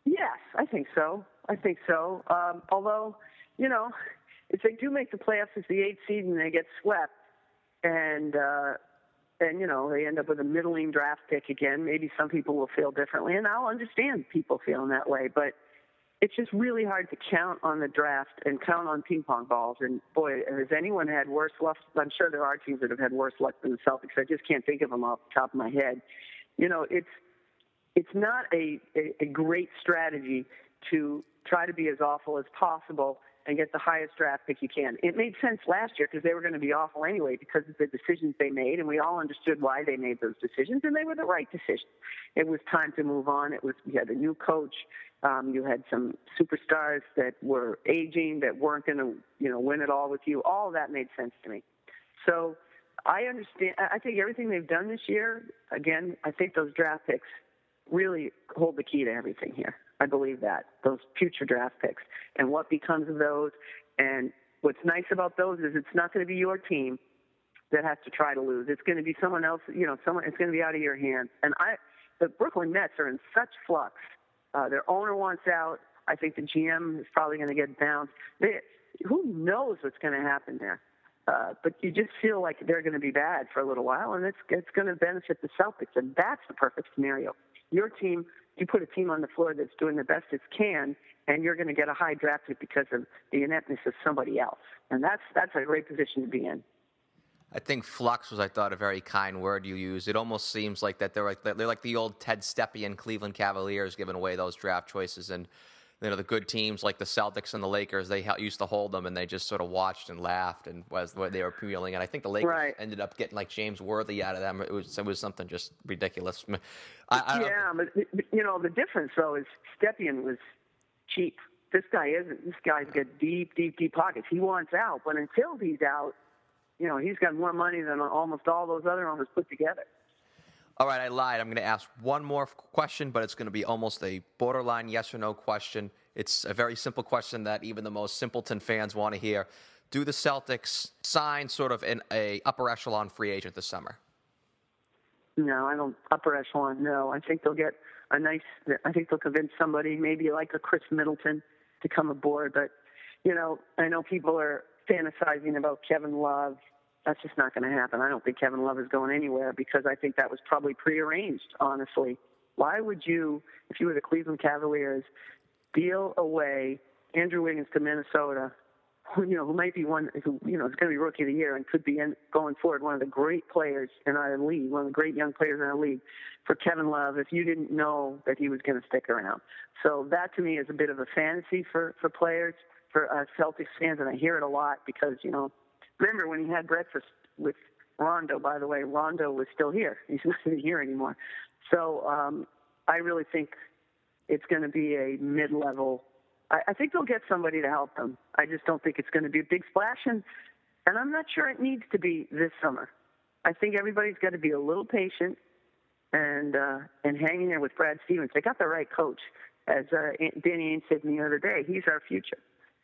S3: yes, I think so. I think so. Um, although, you know, if they do make the playoffs as the eighth seed and they get swept, and uh, and you know they end up with a middling draft pick again, maybe some people will feel differently, and I'll understand people feeling that way. But it's just really hard to count on the draft and count on ping pong balls. And boy, has anyone had worse luck? I'm sure there are teams that have had worse luck than the Celtics. I just can't think of them off the top of my head. You know, it's it's not a, a, a great strategy to try to be as awful as possible and get the highest draft pick you can. It made sense last year because they were going to be awful anyway because of the decisions they made, and we all understood why they made those decisions, and they were the right decisions. It was time to move on. It was you had a new coach. Um, you had some superstars that were aging that weren't going to you know win it all with you. All of that made sense to me. So I understand. I think everything they've done this year. Again, I think those draft picks really hold the key to everything here. I believe that those future draft picks and what becomes of those. And what's nice about those is it's not going to be your team that has to try to lose. It's going to be someone else. You know, someone. It's going to be out of your hands. And I, the Brooklyn Nets are in such flux. Uh, their owner wants out. I think the GM is probably going to get bounced. They, who knows what's going to happen there? Uh, but you just feel like they're going to be bad for a little while, and it's it's going to benefit the Celtics, and that's the perfect scenario. Your team you put a team on the floor that's doing the best it can, and you're going to get a high draft pick because of the ineptness of somebody else. And that's that's a great position to be in.
S1: I think flux was, I thought, a very kind word you used. It almost seems like that they're like they're like the old Ted Stepien Cleveland Cavaliers giving away those draft choices, and you know the good teams like the Celtics and the Lakers they used to hold them and they just sort of watched and laughed and was what they were appealing and I think the Lakers
S3: right.
S1: ended up getting like James Worthy out of them it was it was something just ridiculous.
S3: I, I yeah, but you know the difference though is Stepien was cheap. This guy isn't. This guy's got deep, deep, deep pockets. He wants out, but until he's out, you know he's got more money than almost all those other owners put together.
S1: All right, I lied. I'm going to ask one more question, but it's going to be almost a borderline yes or no question. It's a very simple question that even the most simpleton fans want to hear. Do the Celtics sign sort of an a upper echelon free agent this summer?
S3: No, I don't. Upper echelon, no. I think they'll get a nice. I think they'll convince somebody, maybe like a Khris Middleton, to come aboard. But you know, I know people are fantasizing about Kevin Love that's just not going to happen. I don't think Kevin Love is going anywhere because I think that was probably prearranged, honestly. Why would you, if you were the Cleveland Cavaliers, deal away Andrew Wiggins to Minnesota, who, you know, who might be one, who, you know, is going to be rookie of the year and could be in, going forward one of the great players in our league, one of the great young players in our league for Kevin Love if you didn't know that he was going to stick around. So that to me is a bit of a fantasy for, for players, for uh, Celtics fans, and I hear it a lot because, you know, remember when he had breakfast with Rondo, by the way, Rondo was still here. He's not even here anymore. So um, I really think it's going to be a mid-level. I, I think they'll get somebody to help them. I just don't think it's going to be a big splash, and and I'm not sure it needs to be this summer. I think everybody's got to be a little patient and uh, and hang in there with Brad Stevens. They got the right coach, as uh, Danny Ainge said the other day. He's our future.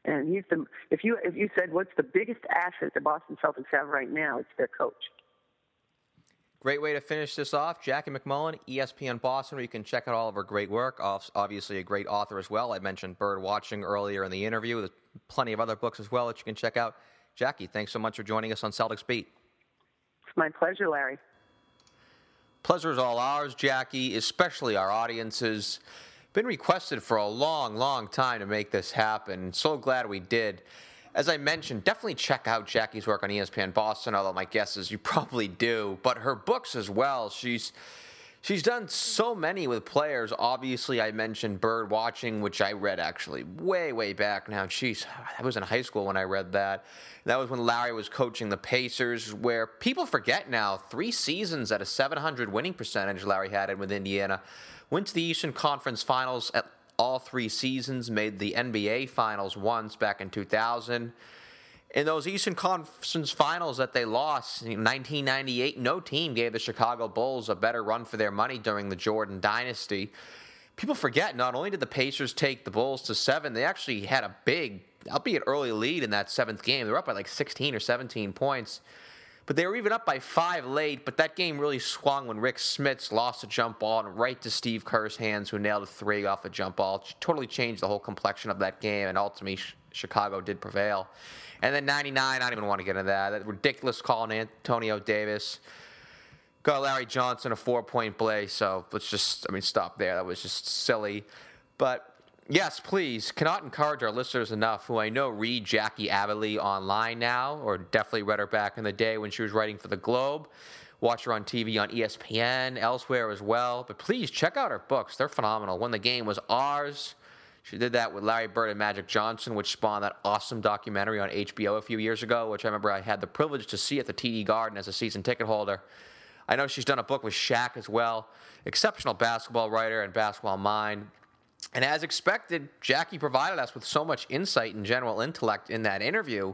S3: And he's the if you if you said what's the biggest asset the Boston Celtics have right now, it's their coach.
S1: Great way to finish this off. Jackie MacMullan, ESPN Boston, where you can check out all of her great work. Obviously, a great author as well. I mentioned bird watching earlier in the interview. There's plenty of other books as well that you can check out. Jackie, thanks so much for joining us on Celtics Beat.
S3: It's my pleasure, Larry.
S1: Pleasure is all ours, Jackie, especially our audiences been requested for a long, long time to make this happen. So glad we did. As I mentioned, definitely check out Jackie's work on ESPN Boston, although my guess is you probably do, but her books as well. She's She's done so many with players. Obviously, I mentioned Bird Watching, which I read actually way, way back now. Jeez, I was in high school when I read that. That was when Larry was coaching the Pacers, where people forget now three seasons at a 700 winning percentage Larry had it with Indiana. Went to the Eastern Conference Finals at all three seasons, made the NBA Finals once back in 2000. In those Eastern Conference Finals that they lost in 1998, no team gave the Chicago Bulls a better run for their money during the Jordan dynasty. People forget not only did the Pacers take the Bulls to seven, they actually had a big, albeit early lead in that seventh game. They were up by like 16 or 17 points. But they were even up by five late, but that game really swung when Rick Smits lost a jump ball and right to Steve Kerr's hands, who nailed a three off a jump ball. It totally changed the whole complexion of that game, and ultimately Chicago did prevail. And then 99, I don't even want to get into that. That ridiculous call on Antonio Davis. Got Larry Johnson a four point play, so let's just, I mean, stop there. That was just silly. But yes, please, cannot encourage our listeners enough who I know read Jackie Abley online now, or definitely read her back in the day when she was writing for the Globe. Watch her on TV on ESPN, elsewhere as well. But please check out her books. They're phenomenal. When the Game Was Ours, She did that with Larry Bird and Magic Johnson, which spawned that awesome documentary on HBO a few years ago, which I remember I had the privilege to see at the TD Garden as a season ticket holder. I know she's done a book with Shaq as well. Exceptional basketball writer and basketball mind. And as expected, Jackie provided us with so much insight and general intellect in that interview.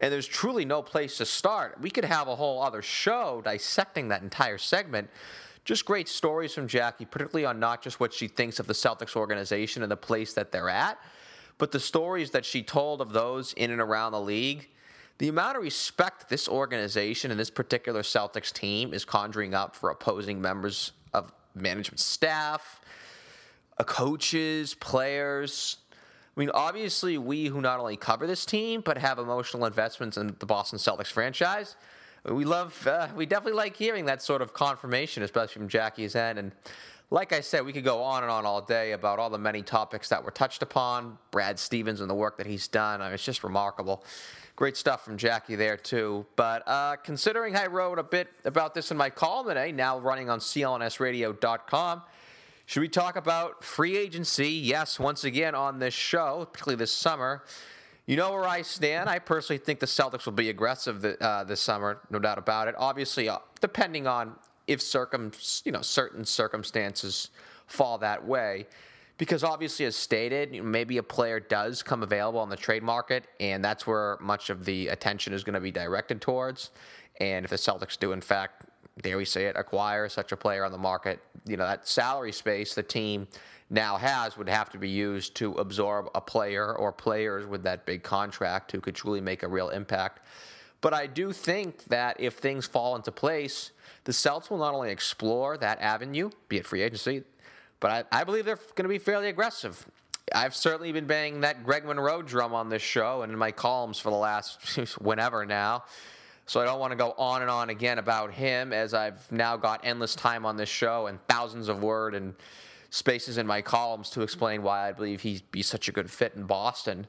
S1: And there's truly no place to start. We could have a whole other show dissecting that entire segment. Just great stories from Jackie, particularly on not just what she thinks of the Celtics organization and the place that they're at, but the stories that she told of those in and around the league. The amount of respect this organization and this particular Celtics team is conjuring up for opposing members of management staff, coaches, players. I mean, obviously, we who not only cover this team but have emotional investments in the Boston Celtics franchise we love, uh, we definitely like hearing that sort of confirmation, especially from Jackie's end. And like I said, we could go on and on all day about all the many topics that were touched upon. Brad Stevens and the work that he's done. I mean, it's just remarkable. Great stuff from Jackie there, too. But uh, considering I wrote a bit about this in my column today, now running on clnsradio.com, should we talk about free agency? Yes, once again on this show, particularly this summer. You know where I stand. I personally think the Celtics will be aggressive uh, this summer, no doubt about it. Obviously, uh, depending on if circum, you know, certain circumstances fall that way, because obviously, as stated, maybe a player does come available on the trade market, and that's where much of the attention is going to be directed towards. And if the Celtics do, in fact, dare we say it, acquire such a player on the market, you know, that salary space the team now has would have to be used to absorb a player or players with that big contract who could truly make a real impact. But I do think that if things fall into place, the Celts will not only explore that avenue, be it free agency, but I, I believe they're going to be fairly aggressive. I've certainly been banging that Greg Monroe drum on this show and in my columns for the last whenever now. So I don't want to go on and on again about him as I've now got endless time on this show and thousands of word and spaces in my columns to explain why I believe he'd be such a good fit in Boston.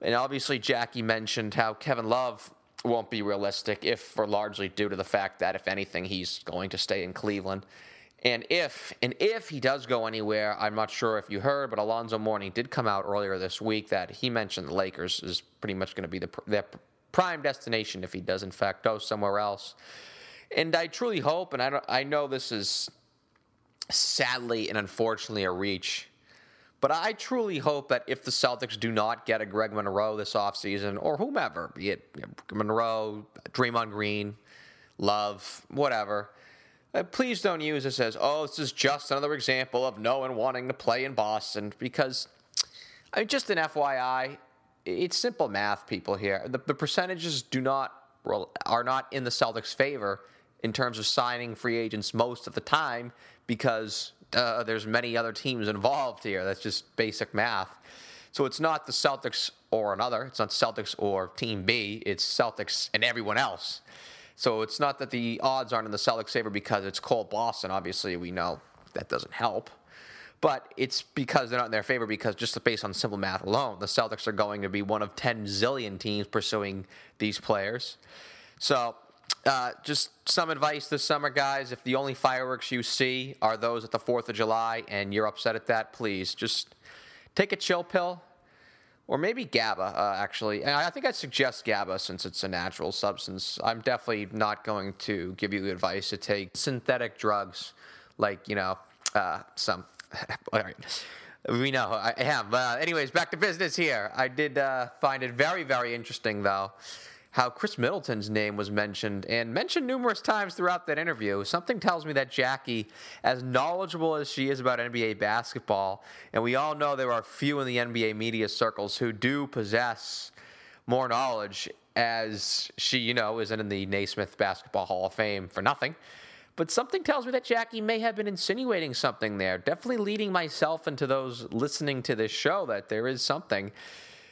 S1: And obviously, Jackie mentioned how Kevin Love won't be realistic, if for largely due to the fact that, if anything, he's going to stay in Cleveland. And if and if he does go anywhere, I'm not sure if you heard, but Alonzo Mourning did come out earlier this week that he mentioned the Lakers is pretty much going to be the their prime destination if he does in fact go somewhere else. And I truly hope, and I don't, I know this is sadly and unfortunately a reach. But I truly hope that if the Celtics do not get a Greg Monroe this offseason, or whomever, be it Monroe, Draymond Green, Love, whatever, uh, please don't use this as, oh, this is just another example of no one wanting to play in Boston. Because, I mean, just an FYI, it's simple math, people here. The, the percentages do not are not in the Celtics' favor in terms of signing free agents most of the time because uh, there's many other teams involved here. That's just basic math. So it's not the Celtics or another. It's not Celtics or Team B. It's Celtics and everyone else. So it's not that the odds aren't in the Celtics' favor because it's cold Boston. Obviously, we know that doesn't help. But it's because they're not in their favor because just based on simple math alone, the Celtics are going to be one of 10 zillion teams pursuing these players. So uh, just some advice this summer, guys. If the only fireworks you see are those at the 4th of July and you're upset at that, please just take a chill pill or maybe GABA, uh, actually. And I think I'd suggest GABA since it's a natural substance. I'm definitely not going to give you advice to take synthetic drugs like, you know, uh, some. All right. We know I am. Anyways, back to business here. I did uh, find it very, very interesting, though how Khris Middleton's name was mentioned and mentioned numerous times throughout that interview. Something tells me that Jackie, as knowledgeable as she is about NBA basketball, and we all know there are few in the NBA media circles who do possess more knowledge, as she, you know, isn't in the Naismith Basketball Hall of Fame for nothing. But something tells me that Jackie may have been insinuating something there, definitely leading myself into those listening to this show that there is something.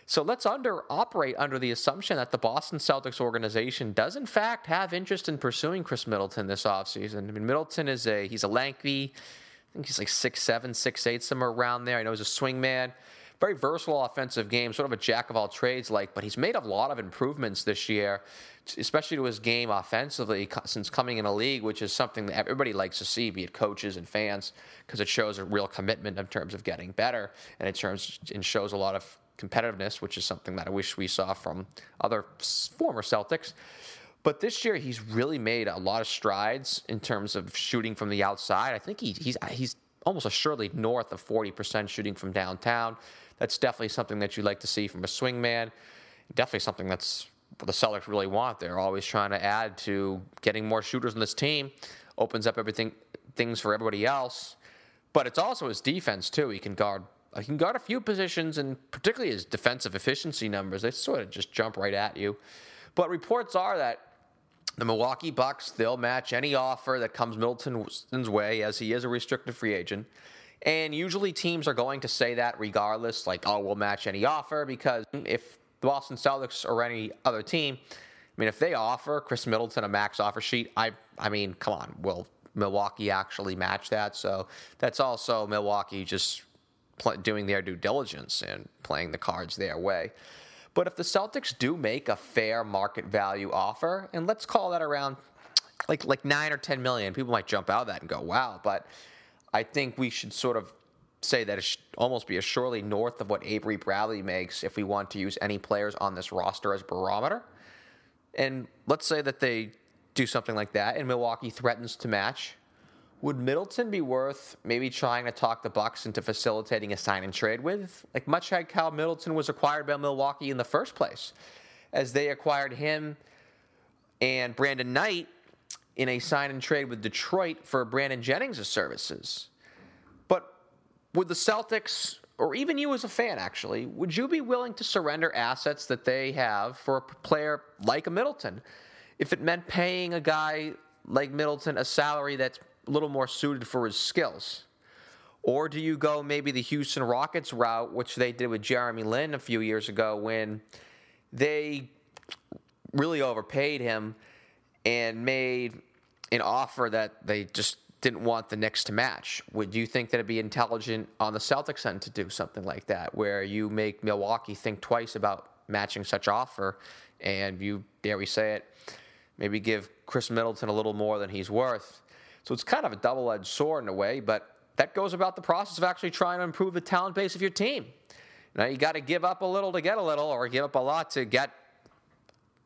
S1: So let's under operate under the assumption that the Boston Celtics organization does in fact have interest in pursuing Khris Middleton this offseason. I mean, Middleton is a he's a lanky, I think he's like six seven, six eight, somewhere around there. I know he's a swing man, very versatile offensive game, sort of a jack of all trades like, but he's made a lot of improvements this year, especially to his game offensively since coming in a league, which is something that everybody likes to see, be it coaches and fans, because it shows a real commitment in terms of getting better and it terms and shows a lot of competitiveness, which is something that I wish we saw from other former Celtics. But this year, he's really made a lot of strides in terms of shooting from the outside. I think he, he's he's almost assuredly north of 40% shooting from downtown. That's definitely something that you'd like to see from a swingman. Definitely something that's the Celtics really want. They're always trying to add to getting more shooters on this team. Opens up everything things for everybody else. But it's also his defense too. He can guard he can guard a few positions, and particularly his defensive efficiency numbers. They sort of just jump right at you. But reports are that the Milwaukee Bucks, they'll match any offer that comes Middleton's way as he is a restricted free agent. And usually teams are going to say that regardless, like, oh, we'll match any offer because if the Boston Celtics or any other team, I mean, if they offer Khris Middleton a max offer sheet, I, I mean, come on, will Milwaukee actually match that? So that's also Milwaukee just doing their due diligence and playing the cards their way. But if the Celtics do make a fair market value offer, and let's call that around like like nine or ten million, people might jump out of that and go, "Wow!" But I think we should sort of say that it should almost be a surely north of what Avery Bradley makes if we want to use any players on this roster as barometer. And let's say that they do something like that, and Milwaukee threatens to match. Would Middleton be worth maybe trying to talk the Bucks into facilitating a sign and trade with? Like much like how Middleton was acquired by Milwaukee in the first place, as they acquired him and Brandon Knight in a sign and trade with Detroit for Brandon Jennings' services. But would the Celtics, or even you as a fan actually, would you be willing to surrender assets that they have for a player like a Middleton if it meant paying a guy like Middleton a salary that's a little more suited for his skills? Or do you go maybe the Houston Rockets route, which they did with Jeremy Lin a few years ago when they really overpaid him and made an offer that they just didn't want the Knicks to match? Would you think that it'd be intelligent on the Celtics end to do something like that, where you make Milwaukee think twice about matching such offer and you, dare we say it, maybe give Khris Middleton a little more than he's worth? So it's kind of a double edged sword in a way, but that goes about the process of actually trying to improve the talent base of your team. Now you got to give up a little to get a little, or give up a lot to get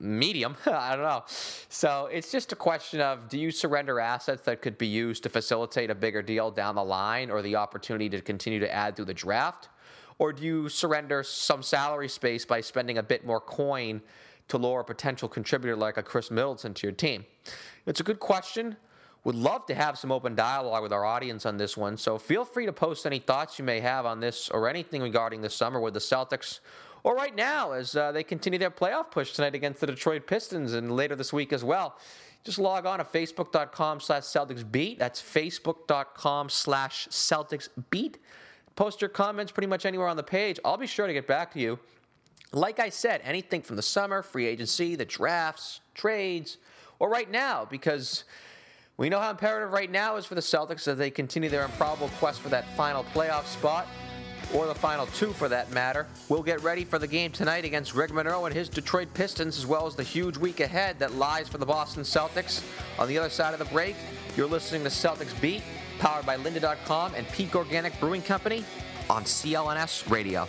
S1: medium. I don't know. So it's just a question of do you surrender assets that could be used to facilitate a bigger deal down the line or the opportunity to continue to add through the draft? Or do you surrender some salary space by spending a bit more coin to lure a potential contributor like a Khris Middleton to your team? It's a good question. Would love to have some open dialogue with our audience on this one. So feel free to post any thoughts you may have on this or anything regarding the summer with the Celtics or right now as uh, they continue their playoff push tonight against the Detroit Pistons and later this week as well. Just log on to facebook.com slash Celtics Beat. That's facebook.com slash Celtics Beat. Post your comments pretty much anywhere on the page. I'll be sure to get back to you. Like I said, anything from the summer, free agency, the drafts, trades, or right now, because we know how imperative right now is for the Celtics as they continue their improbable quest for that final playoff spot, or the final two for that matter. We'll get ready for the game tonight against Greg Monroe and his Detroit Pistons, as well as the huge week ahead that lies for the Boston Celtics. On the other side of the break, you're listening to Celtics Beat, powered by Lynda.com and Peak Organic Brewing Company on CLNS Radio.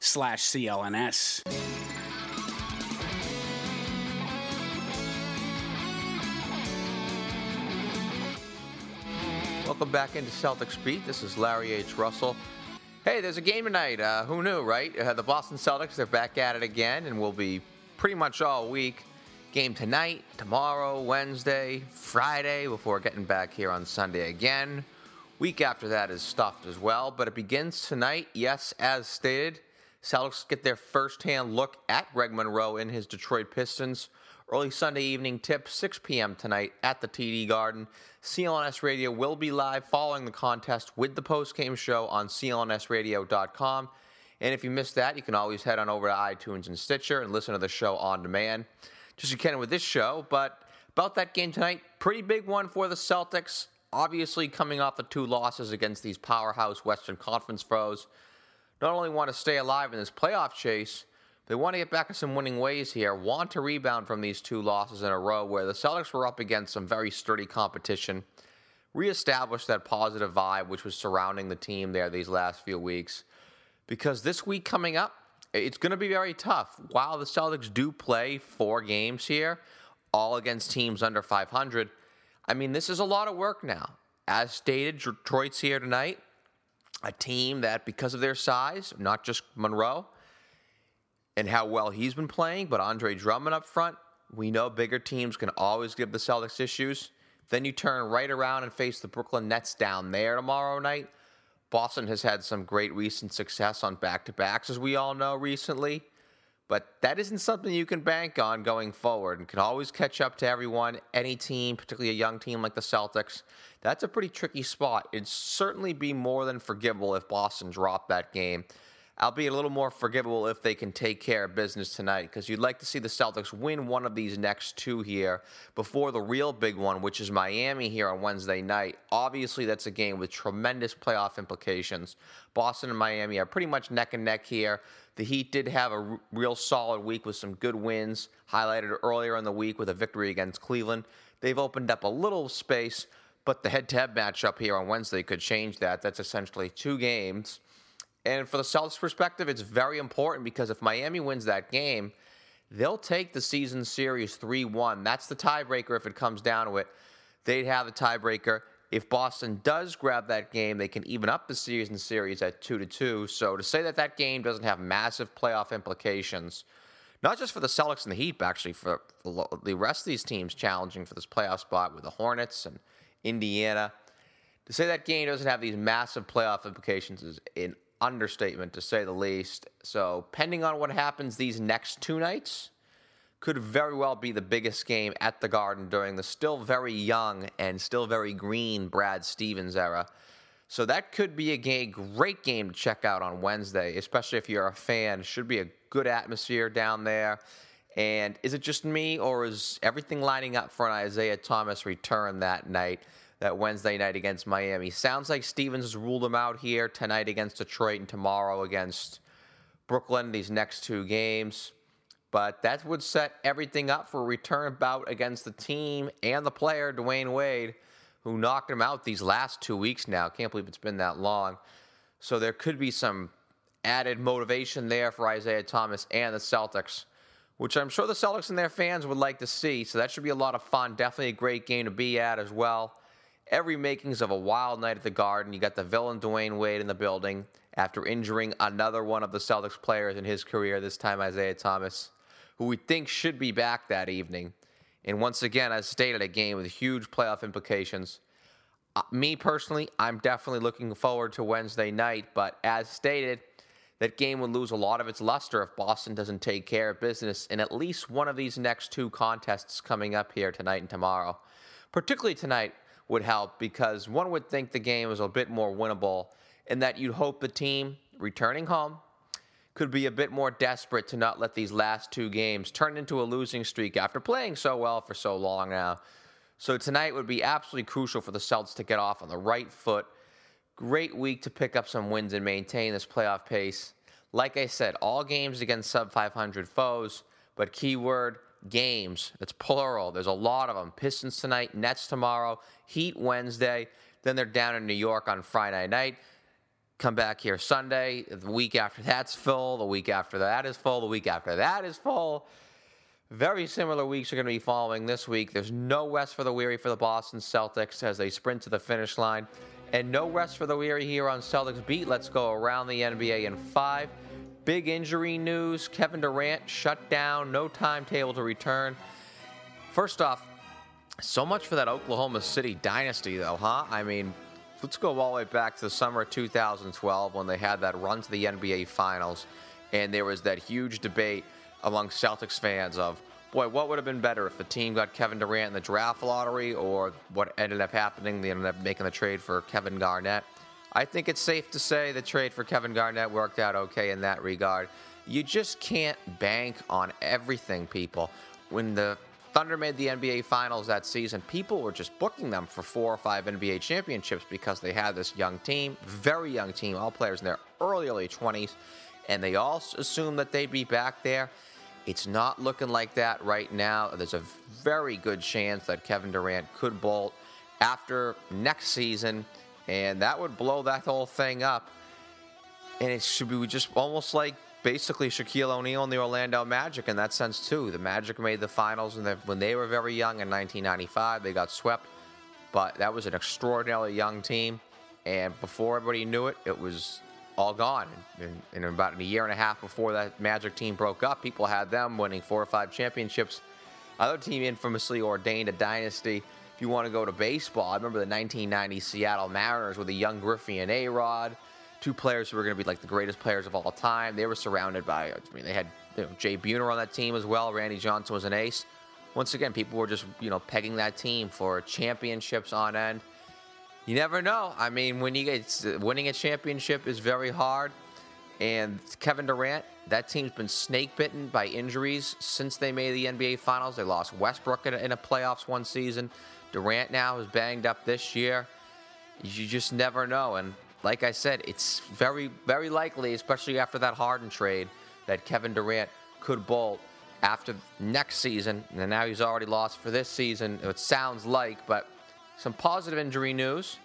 S4: slash CLNS.
S1: Welcome back into Celtics Beat. This is Larry H. Russell. Hey, there's a game tonight. Uh, who knew, right? Uh, the Boston Celtics, they're back at it again and will be pretty much all week. Game tonight, tomorrow, Wednesday, Friday, before getting back here on Sunday again. Week after that is stuffed as well, but it begins tonight. Yes, as stated, Celtics get their first-hand look at Greg Monroe in his Detroit Pistons. Early Sunday evening tip, 6 p.m. tonight at the TD Garden. CLNS Radio will be live following the contest with the post-game show on clnsradio.com. And if you missed that, you can always head on over to iTunes and Stitcher and listen to the show on demand just you can with this show. But about that game tonight, pretty big one for the Celtics. Obviously, coming off the two losses against these powerhouse Western Conference foes, not only want to stay alive in this playoff chase, they want to get back in some winning ways here. Want to rebound from these two losses in a row where the Celtics were up against some very sturdy competition, reestablish that positive vibe which was surrounding the team there these last few weeks. Because this week coming up, it's going to be very tough. While the Celtics do play four games here, all against teams under 500, I mean, this is a lot of work now. As stated, Detroit's here tonight, a team that, because of their size, not just Monroe and how well he's been playing, but Andre Drummond up front, we know bigger teams can always give the Celtics issues. Then you turn right around and face the Brooklyn Nets down there tomorrow night. Boston has had some great recent success on back to backs, as we all know recently, but that isn't something you can bank on going forward and can always catch up to everyone, any team, particularly a young team like the Celtics. That's a pretty tricky spot. It'd certainly be more than forgivable if Boston dropped that game albeit a little more forgivable if they can take care of business tonight because you'd like to see the Celtics win one of these next two here before the real big one, which is Miami here on Wednesday night. Obviously, that's a game with tremendous playoff implications. Boston and Miami are pretty much neck and neck here. The Heat did have a r- real solid week with some good wins, highlighted earlier in the week with a victory against Cleveland. They've opened up a little space, but the head to head matchup here on Wednesday could change that. That's essentially two games and for the Celtics' perspective, it's very important because if Miami wins that game, they'll take the season series 3 1. That's the tiebreaker if it comes down to it. They'd have the tiebreaker. If Boston does grab that game, they can even up the season series at 2 to 2. So to say that that game doesn't have massive playoff implications, not just for the Celtics and the Heat, but actually for the rest of these teams challenging for this playoff spot with the Hornets and Indiana. To say that game doesn't have these massive playoff implications is an understatement to say the least. So, pending on what happens these next two nights, could very well be the biggest game at the Garden during the still very young and still very green Brad Stevens era. So that could be a game, great game to check out on Wednesday, especially if you're a fan. Should be a good atmosphere down there. And is it just me, or is everything lining up for an Isaiah Thomas return that night? That Wednesday night against Miami. Sounds like Stevens has ruled him out here tonight against Detroit and tomorrow against Brooklyn, these next two games. But that would set everything up for a return bout against the team and the player, Dwyane Wade, who knocked him out these last two weeks now. Can't believe it's been that long. So there could be some added motivation there for Isaiah Thomas and the Celtics, which I'm sure the Celtics and their fans would like to see. So that should be a lot of fun. Definitely a great game to be at as well every makings of a wild night at the Garden. You got the villain Dwyane Wade in the building after injuring another one of the Celtics players in his career, this time Isaiah Thomas, who we think should be back that evening. And once again, as stated, a game with huge playoff implications. Uh, me personally, I'm definitely looking forward to Wednesday night, but as stated, that game would lose a lot of its luster if Boston doesn't take care of business in at least one of these next two contests coming up here tonight and tomorrow. Particularly tonight, would help because one would think the game is a bit more winnable and that you'd hope the team returning home could be a bit more desperate to not let these last two games turn into a losing streak after playing so well for so long now. So tonight would be absolutely crucial for the Celtics to get off on the right foot. Great week to pick up some wins and maintain this playoff pace. Like I said, all games against sub 500 foes, but keyword games. It's plural. There's a lot of them. Pistons tonight, Nets tomorrow, Heat Wednesday. Then they're down in New York on Friday night. Come back here Sunday. The week after that's full. The week after that is full. The week after that is full. Very similar weeks are going to be following this week. There's no rest for the weary for the Boston Celtics as they sprint to the finish line. And no rest for the weary here on Celtics Beat. Let's go around the NBA in five. Big injury news Kevin Durant shut down, no timetable to return. first off, so much for that Oklahoma City dynasty, though, huh? I mean, let's go all the way back to the summer of 2012 when they had that run to the NBA Finals, and there was that huge debate among Celtics fans of, boy, what would have been better if the team got Kevin Durant in the draft lottery or what ended up happening? They ended up making the trade for Kevin Garnett. I think it's safe to say the trade for Kevin Garnett worked out okay in that regard. You just can't bank on everything, people. When the Thunder made the NBA Finals that season, people were just booking them for four or five NBA championships because they had this young team, very young team, all players in their early, early 20s, and they all assumed that they'd be back there. It's not looking like that right now. There's a very good chance that Kevin Durant could bolt after next season, and that would blow that whole thing up. And it should be just almost like basically Shaquille O'Neal and the Orlando Magic in that sense too. The Magic made the finals and when they were very young in 1995, they got swept, but that was an extraordinarily young team. And before everybody knew it, it was all gone. And, and about a year and a half before that Magic team broke up, people had them winning four or five championships. Other team infamously ordained a dynasty. If you want to go to baseball, I remember the 1990 Seattle Mariners with a young Griffey and A-Rod two players who were going to be like the greatest players of all time. They were surrounded by, I mean, they had you know, Jay Buhner on that team as well. Randy Johnson was an ace. Once again, people were just, you know, pegging that team for championships on end. You never know. I mean, when you get winning a championship is very hard. And Kevin Durant, that team's been snake bitten by injuries since they made the NBA Finals. They lost Westbrook in a, in a playoffs one season. Durant now is banged up this year. You just never know. And like I said, it's very, very likely, especially after that Harden trade, that Kevin Durant could bolt after next season. And now he's already lost for this season, it sounds like, but some positive injury news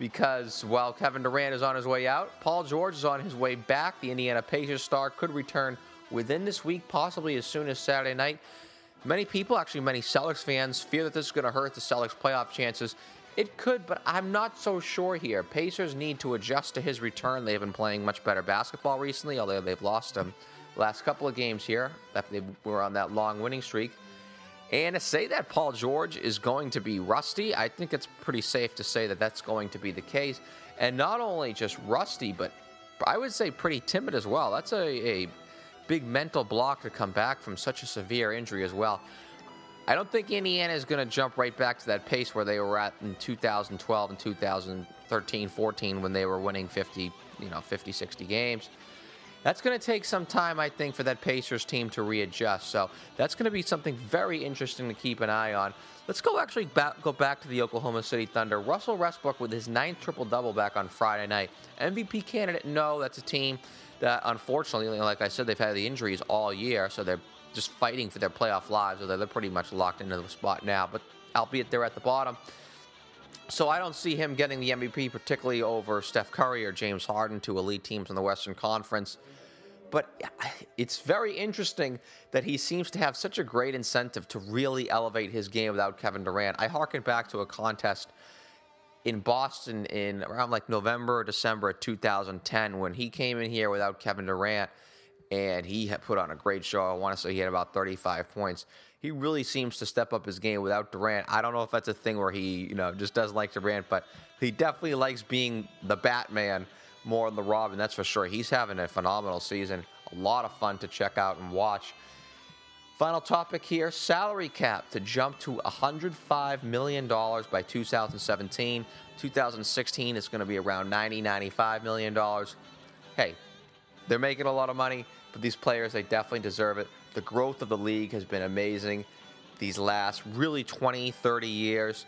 S1: because while Kevin Durant is on his way out, Paul George is on his way back. The Indiana Pacers star could return within this week, possibly as soon as Saturday night. Many people, actually many Celtics fans, fear that this is going to hurt the Celtics' playoff chances. It could, but I'm not so sure here. Pacers need to adjust to his return. They've been playing much better basketball recently, although they've lost him last couple of games here. They were on that long winning streak. And to say that Paul George is going to be rusty, I think it's pretty safe to say that that's going to be the case. And not only just rusty, but I would say pretty timid as well. That's a, a big mental block to come back from such a severe injury as well. I don't think Indiana is going to jump right back to that pace where they were at in 2012 and 2013, 14 when they were winning 50, you know, 50, 60 games. That's going to take some time, I think, for that Pacers team to readjust. So that's going to be something very interesting to keep an eye on. Let's go actually go back to the Oklahoma City Thunder. Russell Westbrook with his ninth triple double back on Friday night. MVP candidate? No, that's a team that unfortunately, like I said, they've had the injuries all year, so they're just fighting for their playoff lives, although they're pretty much locked into the spot now. But albeit they're at the bottom. So I don't see him getting the MVP, particularly over Steph Curry or James Harden, two elite teams in the Western Conference. But it's very interesting that he seems to have such a great incentive to really elevate his game without Kevin Durant. I harken back to a contest in Boston in around like November or December of 2010 when he came in here without Kevin Durant and he had put on a great show. I want to say he had about 35 points. He really seems to step up his game without Durant. I don't know if that's a thing where he, you know, just doesn't like Durant, but he definitely likes being the Batman more than the Robin. That's for sure. He's having a phenomenal season. A lot of fun to check out and watch. Final topic here salary cap to jump to $105 million by 2017. 2016 is going to be around $90, $95 million. Hey, they're making a lot of money. But these players, they definitely deserve it. The growth of the league has been amazing these last really 20, 30 years.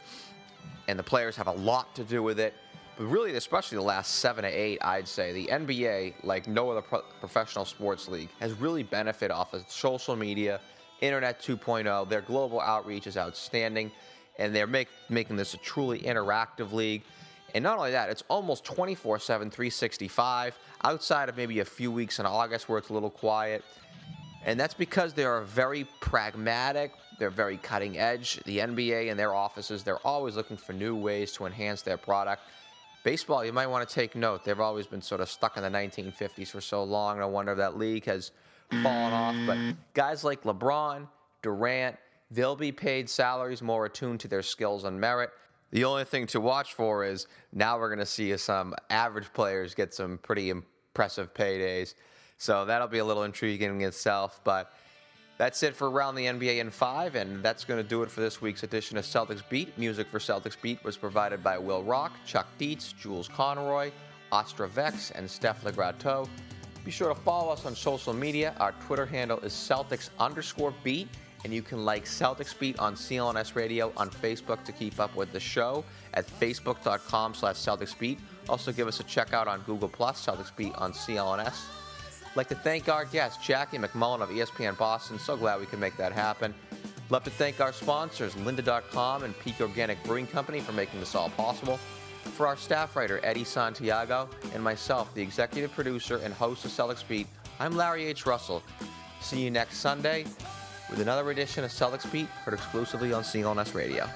S1: And the players have a lot to do with it. But really, especially the last seven to eight, I'd say the NBA, like no other pro- professional sports league, has really benefited off of social media, Internet 2.0. Their global outreach is outstanding, and they're make, making this a truly interactive league. And not only that, it's almost 24 7, 365, outside of maybe a few weeks in August where it's a little quiet. And that's because they are very pragmatic, they're very cutting edge. The NBA and their offices, they're always looking for new ways to enhance their product. Baseball, you might want to take note. They've always been sort of stuck in the 1950s for so long. I wonder if that league has fallen off. But mm. guys like LeBron, Durant, they'll be paid salaries more attuned to their skills and merit. The only thing to watch for is now we're going to see some average players get some pretty impressive paydays. So that'll be a little intriguing in itself. But that's it for Around the NBA in 5, and that's going to do it for this week's edition of Celtics Beat. Music for Celtics Beat was provided by Will Rock, Chuck Dietz, Jules Conroy, Ostra Vex, and Steph Legrateau. Be sure to follow us on social media. Our Twitter handle is Celtics underscore beat, and you can like Celtics Beat on CLNS Radio on Facebook to keep up with the show at facebook.com slash Celtics Beat. Also give us a check out on Google Plus, Celtics Beat on CLNS. I'd like to thank our guest, Jackie MacMullan of ESPN Boston. So glad we could make that happen. Love to thank our sponsors, lynda.com and Peak Organic Brewing Company, for making this all possible. For our staff writer, Eddie Santiago, and myself, the executive producer and host of Celtics Beat, I'm Larry H. Russell. See you next Sunday with another edition of Celtics Beat, heard exclusively on CLNS Radio.